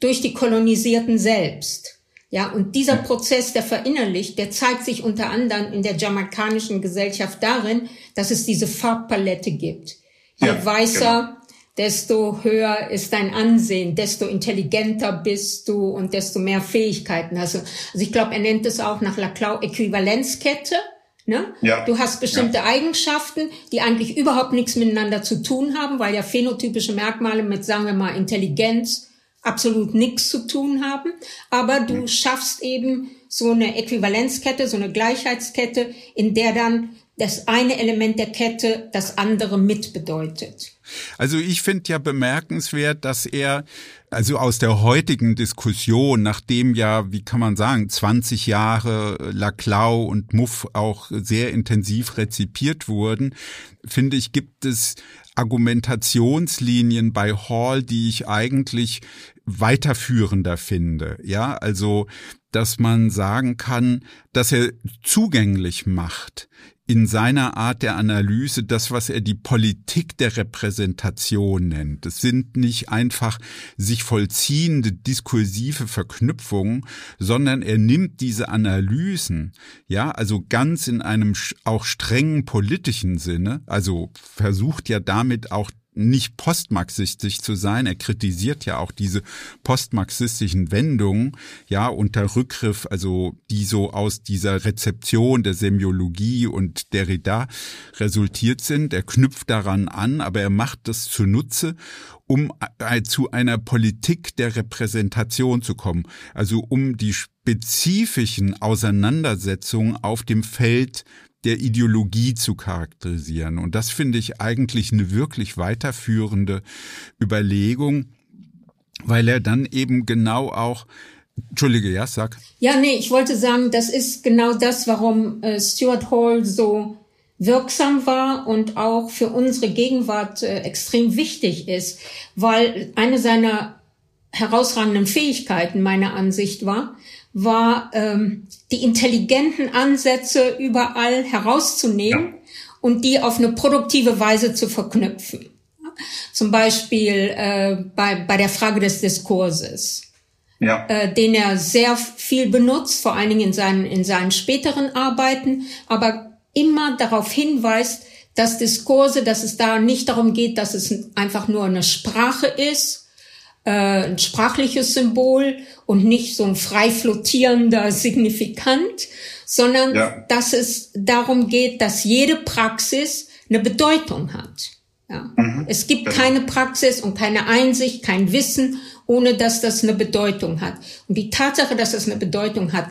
durch die Kolonisierten selbst. Ja, und dieser Prozess, der verinnerlicht, der zeigt sich unter anderem in der jamaikanischen Gesellschaft darin, dass es diese Farbpalette gibt. Je ja, weißer, genau. Desto höher ist dein Ansehen, desto intelligenter bist du und desto mehr Fähigkeiten hast du. Also ich glaube, er nennt es auch nach Laclau Äquivalenzkette. Ne? Ja. Du hast bestimmte ja. Eigenschaften, die eigentlich überhaupt nichts miteinander zu tun haben, weil ja phänotypische Merkmale mit, sagen wir mal, Intelligenz absolut nichts zu tun haben. Aber du mhm. schaffst eben so eine Äquivalenzkette, so eine Gleichheitskette, in der dann das eine Element der Kette das andere mitbedeutet. Also ich finde ja bemerkenswert, dass er also aus der heutigen Diskussion, nachdem ja, wie kann man sagen, 20 Jahre Laclau und Muff auch sehr intensiv rezipiert wurden, finde ich, gibt es Argumentationslinien bei Hall, die ich eigentlich weiterführender finde. Ja, also, dass man sagen kann, dass er zugänglich macht, in seiner Art der Analyse das, was er die Politik der Repräsentation nennt. Es sind nicht einfach sich vollziehende diskursive Verknüpfungen, sondern er nimmt diese Analysen, ja, also ganz in einem auch strengen politischen Sinne, also versucht ja damit auch nicht postmarxistisch zu sein. Er kritisiert ja auch diese postmarxistischen Wendungen, ja, unter Rückgriff, also die so aus dieser Rezeption der Semiologie und Derrida resultiert sind. Er knüpft daran an, aber er macht das zunutze, um zu einer Politik der Repräsentation zu kommen, also um die spezifischen Auseinandersetzungen auf dem Feld der Ideologie zu charakterisieren. Und das finde ich eigentlich eine wirklich weiterführende Überlegung, weil er dann eben genau auch Entschuldige, ja, sag. Ja, nee, ich wollte sagen, das ist genau das, warum äh, Stuart Hall so wirksam war und auch für unsere Gegenwart äh, extrem wichtig ist, weil eine seiner herausragenden Fähigkeiten meiner Ansicht war, war ähm, die intelligenten Ansätze überall herauszunehmen ja. und die auf eine produktive Weise zu verknüpfen. Zum Beispiel äh, bei, bei der Frage des Diskurses, ja. äh, den er sehr viel benutzt, vor allen Dingen in seinen, in seinen späteren Arbeiten, aber immer darauf hinweist, dass Diskurse, dass es da nicht darum geht, dass es einfach nur eine Sprache ist äh, ein sprachliches Symbol und nicht so ein frei flottierender Signifikant, sondern ja. dass es darum geht, dass jede Praxis eine Bedeutung hat. Ja. Mhm. Es gibt genau. keine Praxis und keine Einsicht, kein Wissen, ohne dass das eine Bedeutung hat. Und die Tatsache, dass es eine Bedeutung hat,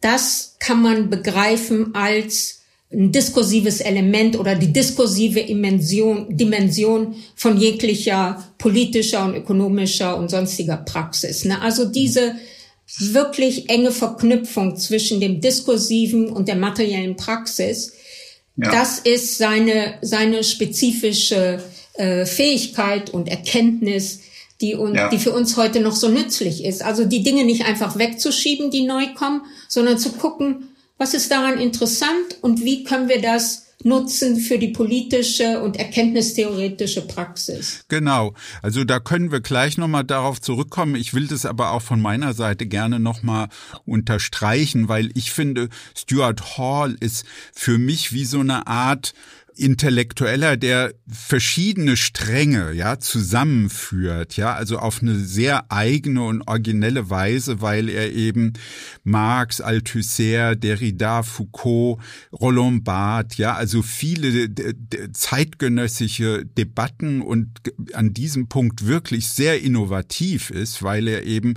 das kann man begreifen als ein diskursives Element oder die diskursive Dimension, Dimension von jeglicher politischer und ökonomischer und sonstiger Praxis. Ne? Also diese wirklich enge Verknüpfung zwischen dem diskursiven und der materiellen Praxis, ja. das ist seine, seine spezifische äh, Fähigkeit und Erkenntnis, die, uns, ja. die für uns heute noch so nützlich ist. Also die Dinge nicht einfach wegzuschieben, die neu kommen, sondern zu gucken, was ist daran interessant und wie können wir das nutzen für die politische und erkenntnistheoretische Praxis. Genau. Also da können wir gleich nochmal darauf zurückkommen. Ich will das aber auch von meiner Seite gerne nochmal unterstreichen, weil ich finde, Stuart Hall ist für mich wie so eine Art Intellektueller, der verschiedene Stränge, ja, zusammenführt, ja, also auf eine sehr eigene und originelle Weise, weil er eben Marx, Althusser, Derrida, Foucault, Roland Barthes, ja, also viele zeitgenössische Debatten und an diesem Punkt wirklich sehr innovativ ist, weil er eben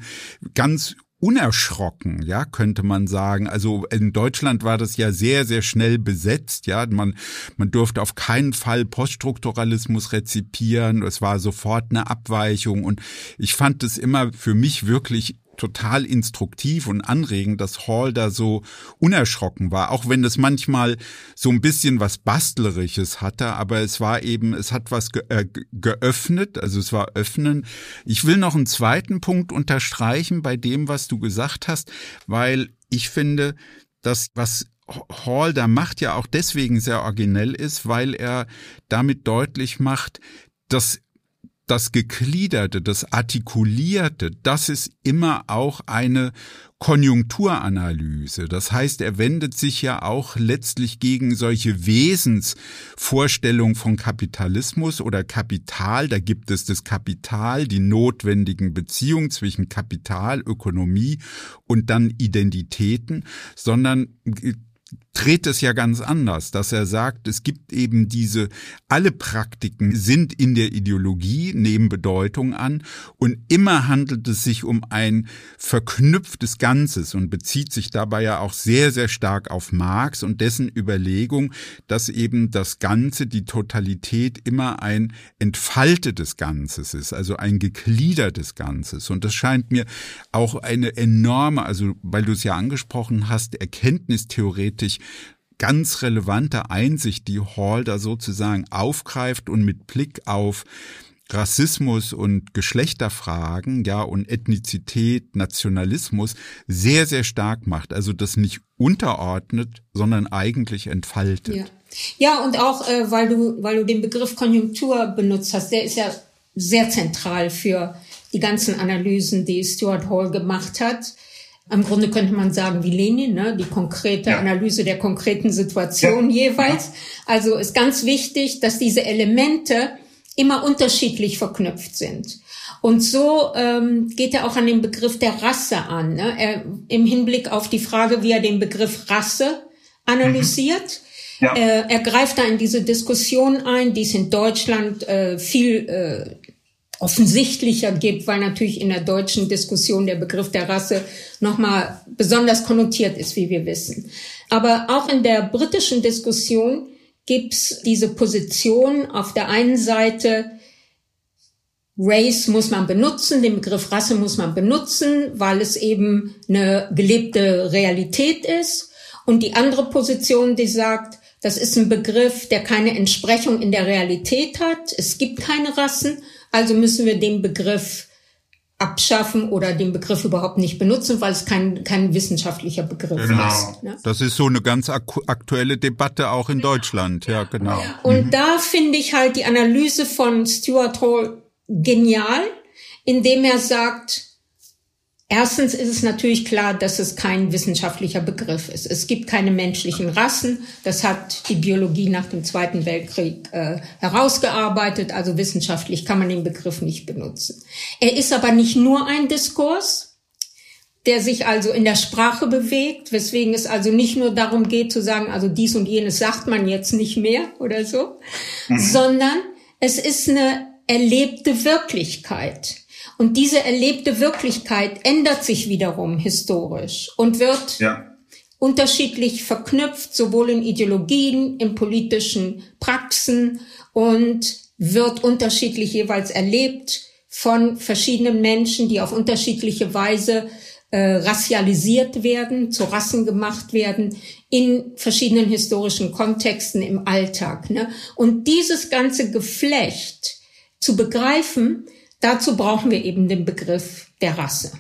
ganz unerschrocken, ja, könnte man sagen. Also in Deutschland war das ja sehr, sehr schnell besetzt, ja. Man, man durfte auf keinen Fall Poststrukturalismus rezipieren. Es war sofort eine Abweichung und ich fand es immer für mich wirklich total instruktiv und anregend, dass Hall da so unerschrocken war, auch wenn es manchmal so ein bisschen was Bastlerisches hatte, aber es war eben, es hat was ge äh, geöffnet, also es war öffnen. Ich will noch einen zweiten Punkt unterstreichen bei dem, was du gesagt hast, weil ich finde, dass was Hall da macht ja auch deswegen sehr originell ist, weil er damit deutlich macht, dass das Gegliederte, das Artikulierte, das ist immer auch eine Konjunkturanalyse. Das heißt, er wendet sich ja auch letztlich gegen solche Wesensvorstellungen von Kapitalismus oder Kapital. Da gibt es das Kapital, die notwendigen Beziehungen zwischen Kapital, Ökonomie und dann Identitäten, sondern dreht es ja ganz anders, dass er sagt, es gibt eben diese, alle Praktiken sind in der Ideologie, nehmen Bedeutung an und immer handelt es sich um ein verknüpftes Ganzes und bezieht sich dabei ja auch sehr, sehr stark auf Marx und dessen Überlegung, dass eben das Ganze, die Totalität immer ein entfaltetes Ganzes ist, also ein gegliedertes Ganzes. Und das scheint mir auch eine enorme, also weil du es ja angesprochen hast, erkenntnistheoretisch ganz relevante Einsicht, die Hall da sozusagen aufgreift und mit Blick auf Rassismus und Geschlechterfragen, ja, und Ethnizität, Nationalismus sehr, sehr stark macht. Also das nicht unterordnet, sondern eigentlich entfaltet. Ja, ja und auch, äh, weil du, weil du den Begriff Konjunktur benutzt hast, der ist ja sehr zentral für die ganzen Analysen, die Stuart Hall gemacht hat. Im Grunde könnte man sagen wie Lenin, ne? die konkrete ja. Analyse der konkreten Situation ja. jeweils. Also ist ganz wichtig, dass diese Elemente immer unterschiedlich verknüpft sind. Und so ähm, geht er auch an den Begriff der Rasse an, ne? er, im Hinblick auf die Frage, wie er den Begriff Rasse analysiert. Mhm. Ja. Äh, er greift da in diese Diskussion ein, die es in Deutschland äh, viel äh, offensichtlicher gibt, weil natürlich in der deutschen Diskussion der Begriff der Rasse nochmal besonders konnotiert ist, wie wir wissen. Aber auch in der britischen Diskussion gibt's diese Position auf der einen Seite, Race muss man benutzen, den Begriff Rasse muss man benutzen, weil es eben eine gelebte Realität ist. Und die andere Position, die sagt, das ist ein Begriff, der keine Entsprechung in der Realität hat. Es gibt keine Rassen also müssen wir den Begriff abschaffen oder den Begriff überhaupt nicht benutzen, weil es kein, kein wissenschaftlicher Begriff genau. ist. Ne? Das ist so eine ganz aktuelle Debatte auch in Deutschland, ja, genau. Und mhm. da finde ich halt die Analyse von Stuart Hall genial, indem er sagt, Erstens ist es natürlich klar, dass es kein wissenschaftlicher Begriff ist. Es gibt keine menschlichen Rassen. Das hat die Biologie nach dem Zweiten Weltkrieg äh, herausgearbeitet. Also wissenschaftlich kann man den Begriff nicht benutzen. Er ist aber nicht nur ein Diskurs, der sich also in der Sprache bewegt, weswegen es also nicht nur darum geht zu sagen, also dies und jenes sagt man jetzt nicht mehr oder so, mhm. sondern es ist eine erlebte Wirklichkeit. Und diese erlebte Wirklichkeit ändert sich wiederum historisch und wird ja. unterschiedlich verknüpft, sowohl in Ideologien, in politischen Praxen und wird unterschiedlich jeweils erlebt von verschiedenen Menschen, die auf unterschiedliche Weise äh, rassialisiert werden, zu Rassen gemacht werden, in verschiedenen historischen Kontexten im Alltag. Ne? Und dieses ganze Geflecht zu begreifen, Dazu brauchen wir eben den Begriff der Rasse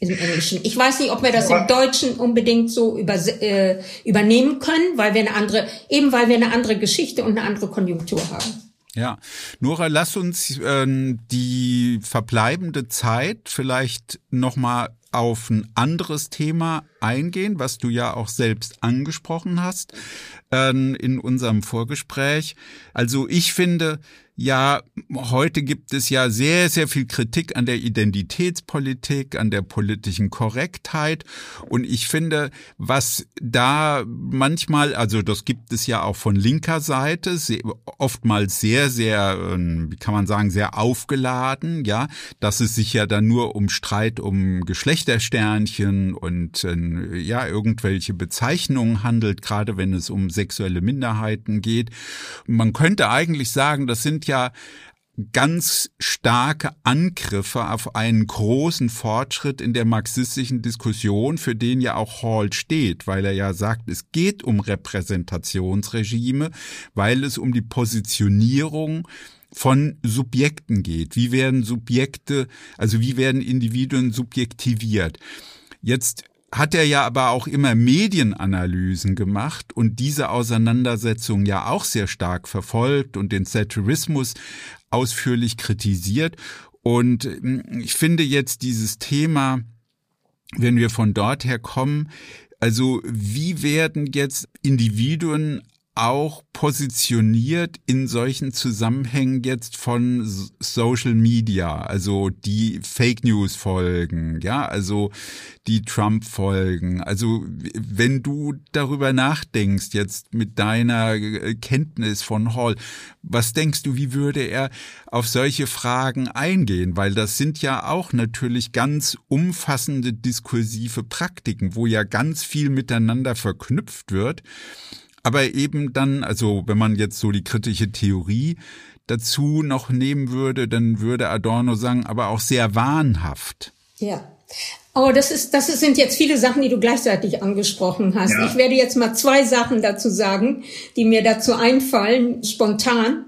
im Englischen. Ich weiß nicht, ob wir das im Deutschen unbedingt so über, äh, übernehmen können, weil wir eine andere, eben weil wir eine andere Geschichte und eine andere Konjunktur haben. Ja, Nora, lass uns äh, die verbleibende Zeit vielleicht nochmal auf ein anderes Thema eingehen, was du ja auch selbst angesprochen hast in unserem Vorgespräch. Also ich finde, ja, heute gibt es ja sehr, sehr viel Kritik an der Identitätspolitik, an der politischen Korrektheit. Und ich finde, was da manchmal, also das gibt es ja auch von linker Seite, oftmals sehr, sehr, ähm, wie kann man sagen, sehr aufgeladen, ja, dass es sich ja dann nur um Streit um Geschlecht Geschlechtersternchen und äh, ja, irgendwelche Bezeichnungen handelt, gerade wenn es um sexuelle Minderheiten geht. Man könnte eigentlich sagen, das sind ja ganz starke Angriffe auf einen großen Fortschritt in der marxistischen Diskussion, für den ja auch Hall steht, weil er ja sagt, es geht um Repräsentationsregime, weil es um die Positionierung von Subjekten geht. Wie werden Subjekte, also wie werden Individuen subjektiviert? Jetzt hat er ja aber auch immer Medienanalysen gemacht und diese Auseinandersetzung ja auch sehr stark verfolgt und den Satirismus ausführlich kritisiert. Und hm, ich finde jetzt dieses Thema, wenn wir von dort her kommen, also wie werden jetzt Individuen auch positioniert in solchen Zusammenhängen jetzt von Social Media, also die Fake News Folgen, ja, also die Trump Folgen. Also wenn du darüber nachdenkst jetzt mit deiner äh, Kenntnis von Hall, was denkst du, wie würde er auf solche Fragen eingehen? Weil das sind ja auch natürlich ganz umfassende diskursive Praktiken, wo ja ganz viel miteinander verknüpft wird aber eben dann, also wenn man jetzt so die kritische Theorie dazu noch nehmen würde, dann würde Adorno sagen, aber auch sehr wahnhaft. Ja. Oh, das ist, das sind jetzt viele Sachen, die du gleichzeitig angesprochen hast. Ja. Ich werde jetzt mal zwei Sachen dazu sagen, die mir dazu einfallen, spontan.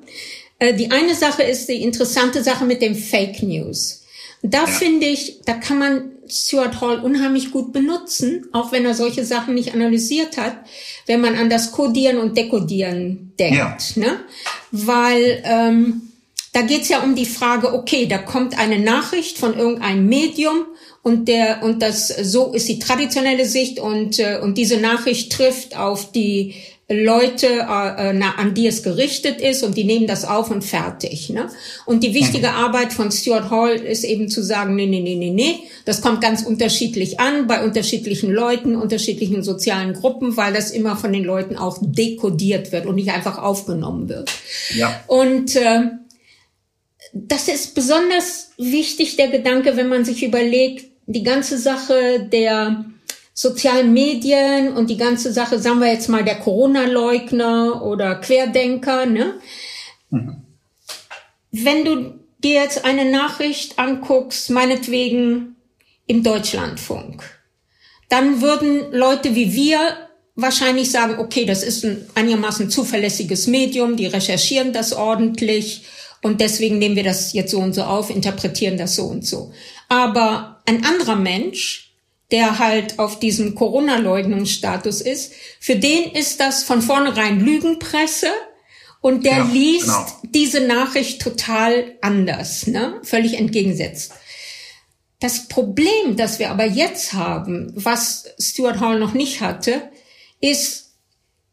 Äh, die eine Sache ist die interessante Sache mit dem Fake News. Da ja. finde ich, da kann man Stuart Hall unheimlich gut benutzen, auch wenn er solche Sachen nicht analysiert hat, wenn man an das Codieren und Dekodieren denkt. Ja. Ne? Weil ähm, da geht's ja um die Frage, okay, da kommt eine Nachricht von irgendeinem Medium und der und das so ist die traditionelle Sicht und äh, und diese Nachricht trifft auf die Leute, äh, na, an die es gerichtet ist und die nehmen das auf und fertig. Ne? Und die wichtige. Arbeit von Stuart Hall ist eben zu sagen, nee, nee, nee, nee, nee, das kommt ganz unterschiedlich an bei unterschiedlichen Leuten, unterschiedlichen sozialen Gruppen, weil das immer von den Leuten auch dekodiert wird und nicht einfach aufgenommen wird. Ja. Und äh, das ist besonders wichtig, der Gedanke, wenn man sich überlegt, die ganze Sache der sozialen Medien und die ganze Sache, sagen wir jetzt mal, der Corona-Leugner oder Querdenker, ne? Mhm. Wenn du dir jetzt eine Nachricht anguckst, meinetwegen im Deutschlandfunk, dann würden Leute wie wir wahrscheinlich sagen, okay, das ist ein einigermaßen zuverlässiges Medium, die recherchieren das ordentlich und deswegen nehmen wir das jetzt so und so auf, interpretieren das so und so. Aber ein anderer Mensch, der halt auf diesem Corona-Leugnungsstatus ist, für den ist das von vornherein Lügenpresse und der ja, liest genau. diese Nachricht total anders, ne? völlig entgegensetzt. Das Problem, das wir aber jetzt haben, was Stuart Hall noch nicht hatte, ist,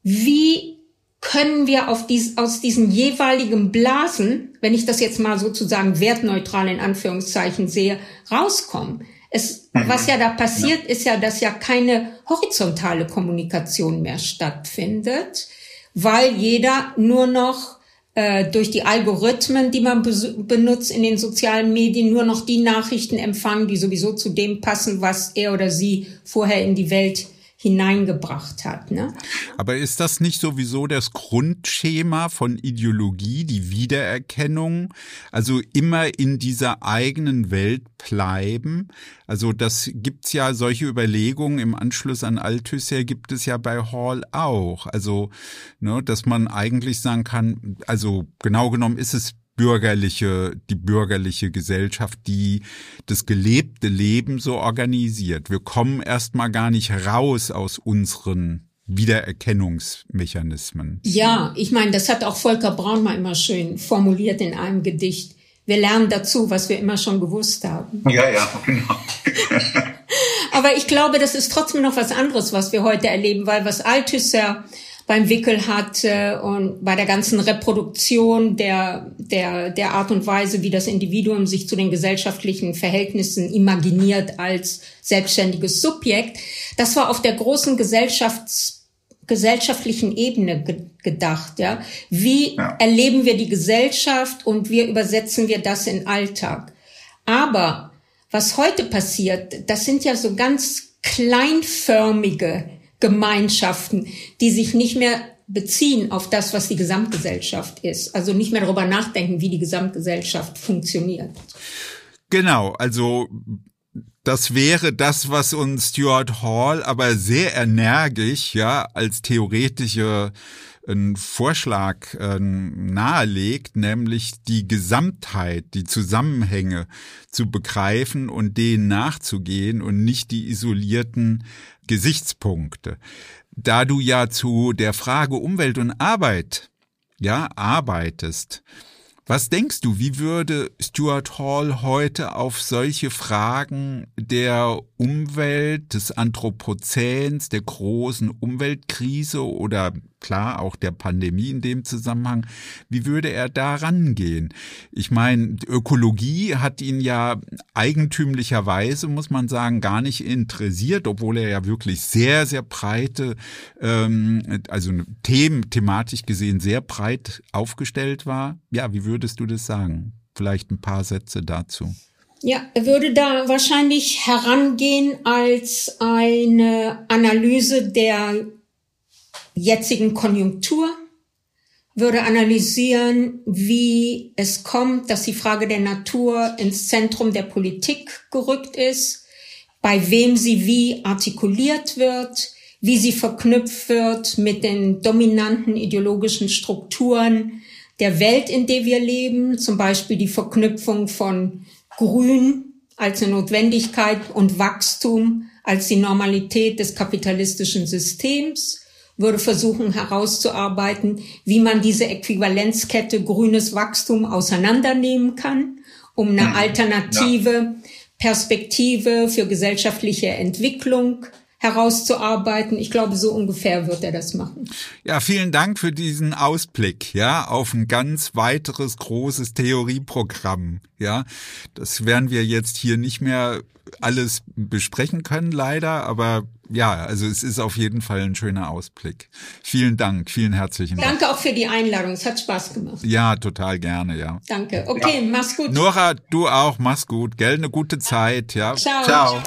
wie können wir auf dies, aus diesen jeweiligen Blasen, wenn ich das jetzt mal sozusagen wertneutral in Anführungszeichen sehe, rauskommen? Es, mhm. was ja da passiert, ist ja, dass ja keine horizontale Kommunikation mehr stattfindet, weil jeder nur noch äh, durch die Algorithmen, die man benutzt in den sozialen Medien, nur noch die Nachrichten empfangen, die sowieso zu dem passen, was er oder sie vorher in die Welt hineingebracht hat. Ne? Aber ist das nicht sowieso das Grundschema von Ideologie, die Wiedererkennung? Also immer in dieser eigenen Welt bleiben? Also das gibt's ja solche Überlegungen im Anschluss an Althusser gibt es ja bei Hall auch. Also, ne, dass man eigentlich sagen kann, also genau genommen ist es bürgerliche, die bürgerliche Gesellschaft, die das gelebte Leben so organisiert. Wir kommen erstmal gar nicht raus aus unseren Wiedererkennungsmechanismen. Ja, ich meine, das hat auch Volker Braun mal immer schön formuliert in einem Gedicht. Wir lernen dazu, was wir immer schon gewusst haben. Ja, ja, genau. <laughs> Aber ich glaube, das ist trotzdem noch was anderes, was wir heute erleben, weil was Althusser beim Wickel hat äh, und bei der ganzen Reproduktion der, der, der Art und Weise, wie das Individuum sich zu den gesellschaftlichen Verhältnissen imaginiert als selbstständiges Subjekt, das war auf der großen Gesellschafts gesellschaftlichen Ebene ge gedacht, ja. Wie ja. erleben wir die Gesellschaft und wie übersetzen wir das in Alltag? Aber Was heute passiert, das sind ja so ganz kleinförmige Gemeinschaften, die sich nicht mehr beziehen auf das, was die Gesamtgesellschaft ist. Also nicht mehr darüber nachdenken, wie die Gesamtgesellschaft funktioniert. Genau, also das wäre das, was uns Stuart Hall aber sehr energisch, ja, als theoretische einen Vorschlag äh, nahelegt, nämlich die Gesamtheit, die Zusammenhänge zu begreifen und denen nachzugehen und nicht die isolierten Gesichtspunkte. Da du ja zu der Frage Umwelt und Arbeit ja arbeitest, was denkst du, wie würde Stuart Hall heute auf solche Fragen der Umwelt, des Anthropozäns, der großen Umweltkrise oder klar auch der Pandemie in dem Zusammenhang, wie würde er da rangehen? Ich meine, Ökologie hat ihn ja eigentümlicherweise, muss man sagen, gar nicht interessiert, obwohl er ja wirklich sehr, sehr breite, ähm, also Themen, thematisch gesehen sehr breit aufgestellt war. Ja, wie würdest du das sagen? Vielleicht ein paar Sätze dazu. Ja, er würde da wahrscheinlich herangehen als eine Analyse der jetzigen Konjunktur, würde analysieren, wie es kommt, dass die Frage der Natur ins Zentrum der Politik gerückt ist, bei wem sie wie artikuliert wird, wie sie verknüpft wird mit den dominanten ideologischen Strukturen der Welt, in der wir leben, zum Beispiel die Verknüpfung von Grün als eine Notwendigkeit und Wachstum als die Normalität des kapitalistischen Systems würde versuchen herauszuarbeiten, wie man diese Äquivalenzkette grünes Wachstum auseinandernehmen kann, um eine mhm. alternative Perspektive für gesellschaftliche Entwicklung herauszuarbeiten. Ich glaube, so ungefähr wird er das machen. Ja, vielen Dank für diesen Ausblick, ja, auf ein ganz weiteres großes Theorieprogramm, ja. Das werden wir jetzt hier nicht mehr alles besprechen können, leider, aber ja, also es ist auf jeden Fall ein schöner Ausblick. Vielen Dank, vielen herzlichen Dank. Danke auch für die Einladung, es hat Spaß gemacht. Ja, total gerne, ja. Danke. Okay, ja. mach's gut. Nora, du auch, mach's gut, gell, eine gute Zeit, ja. Ciao. Ciao.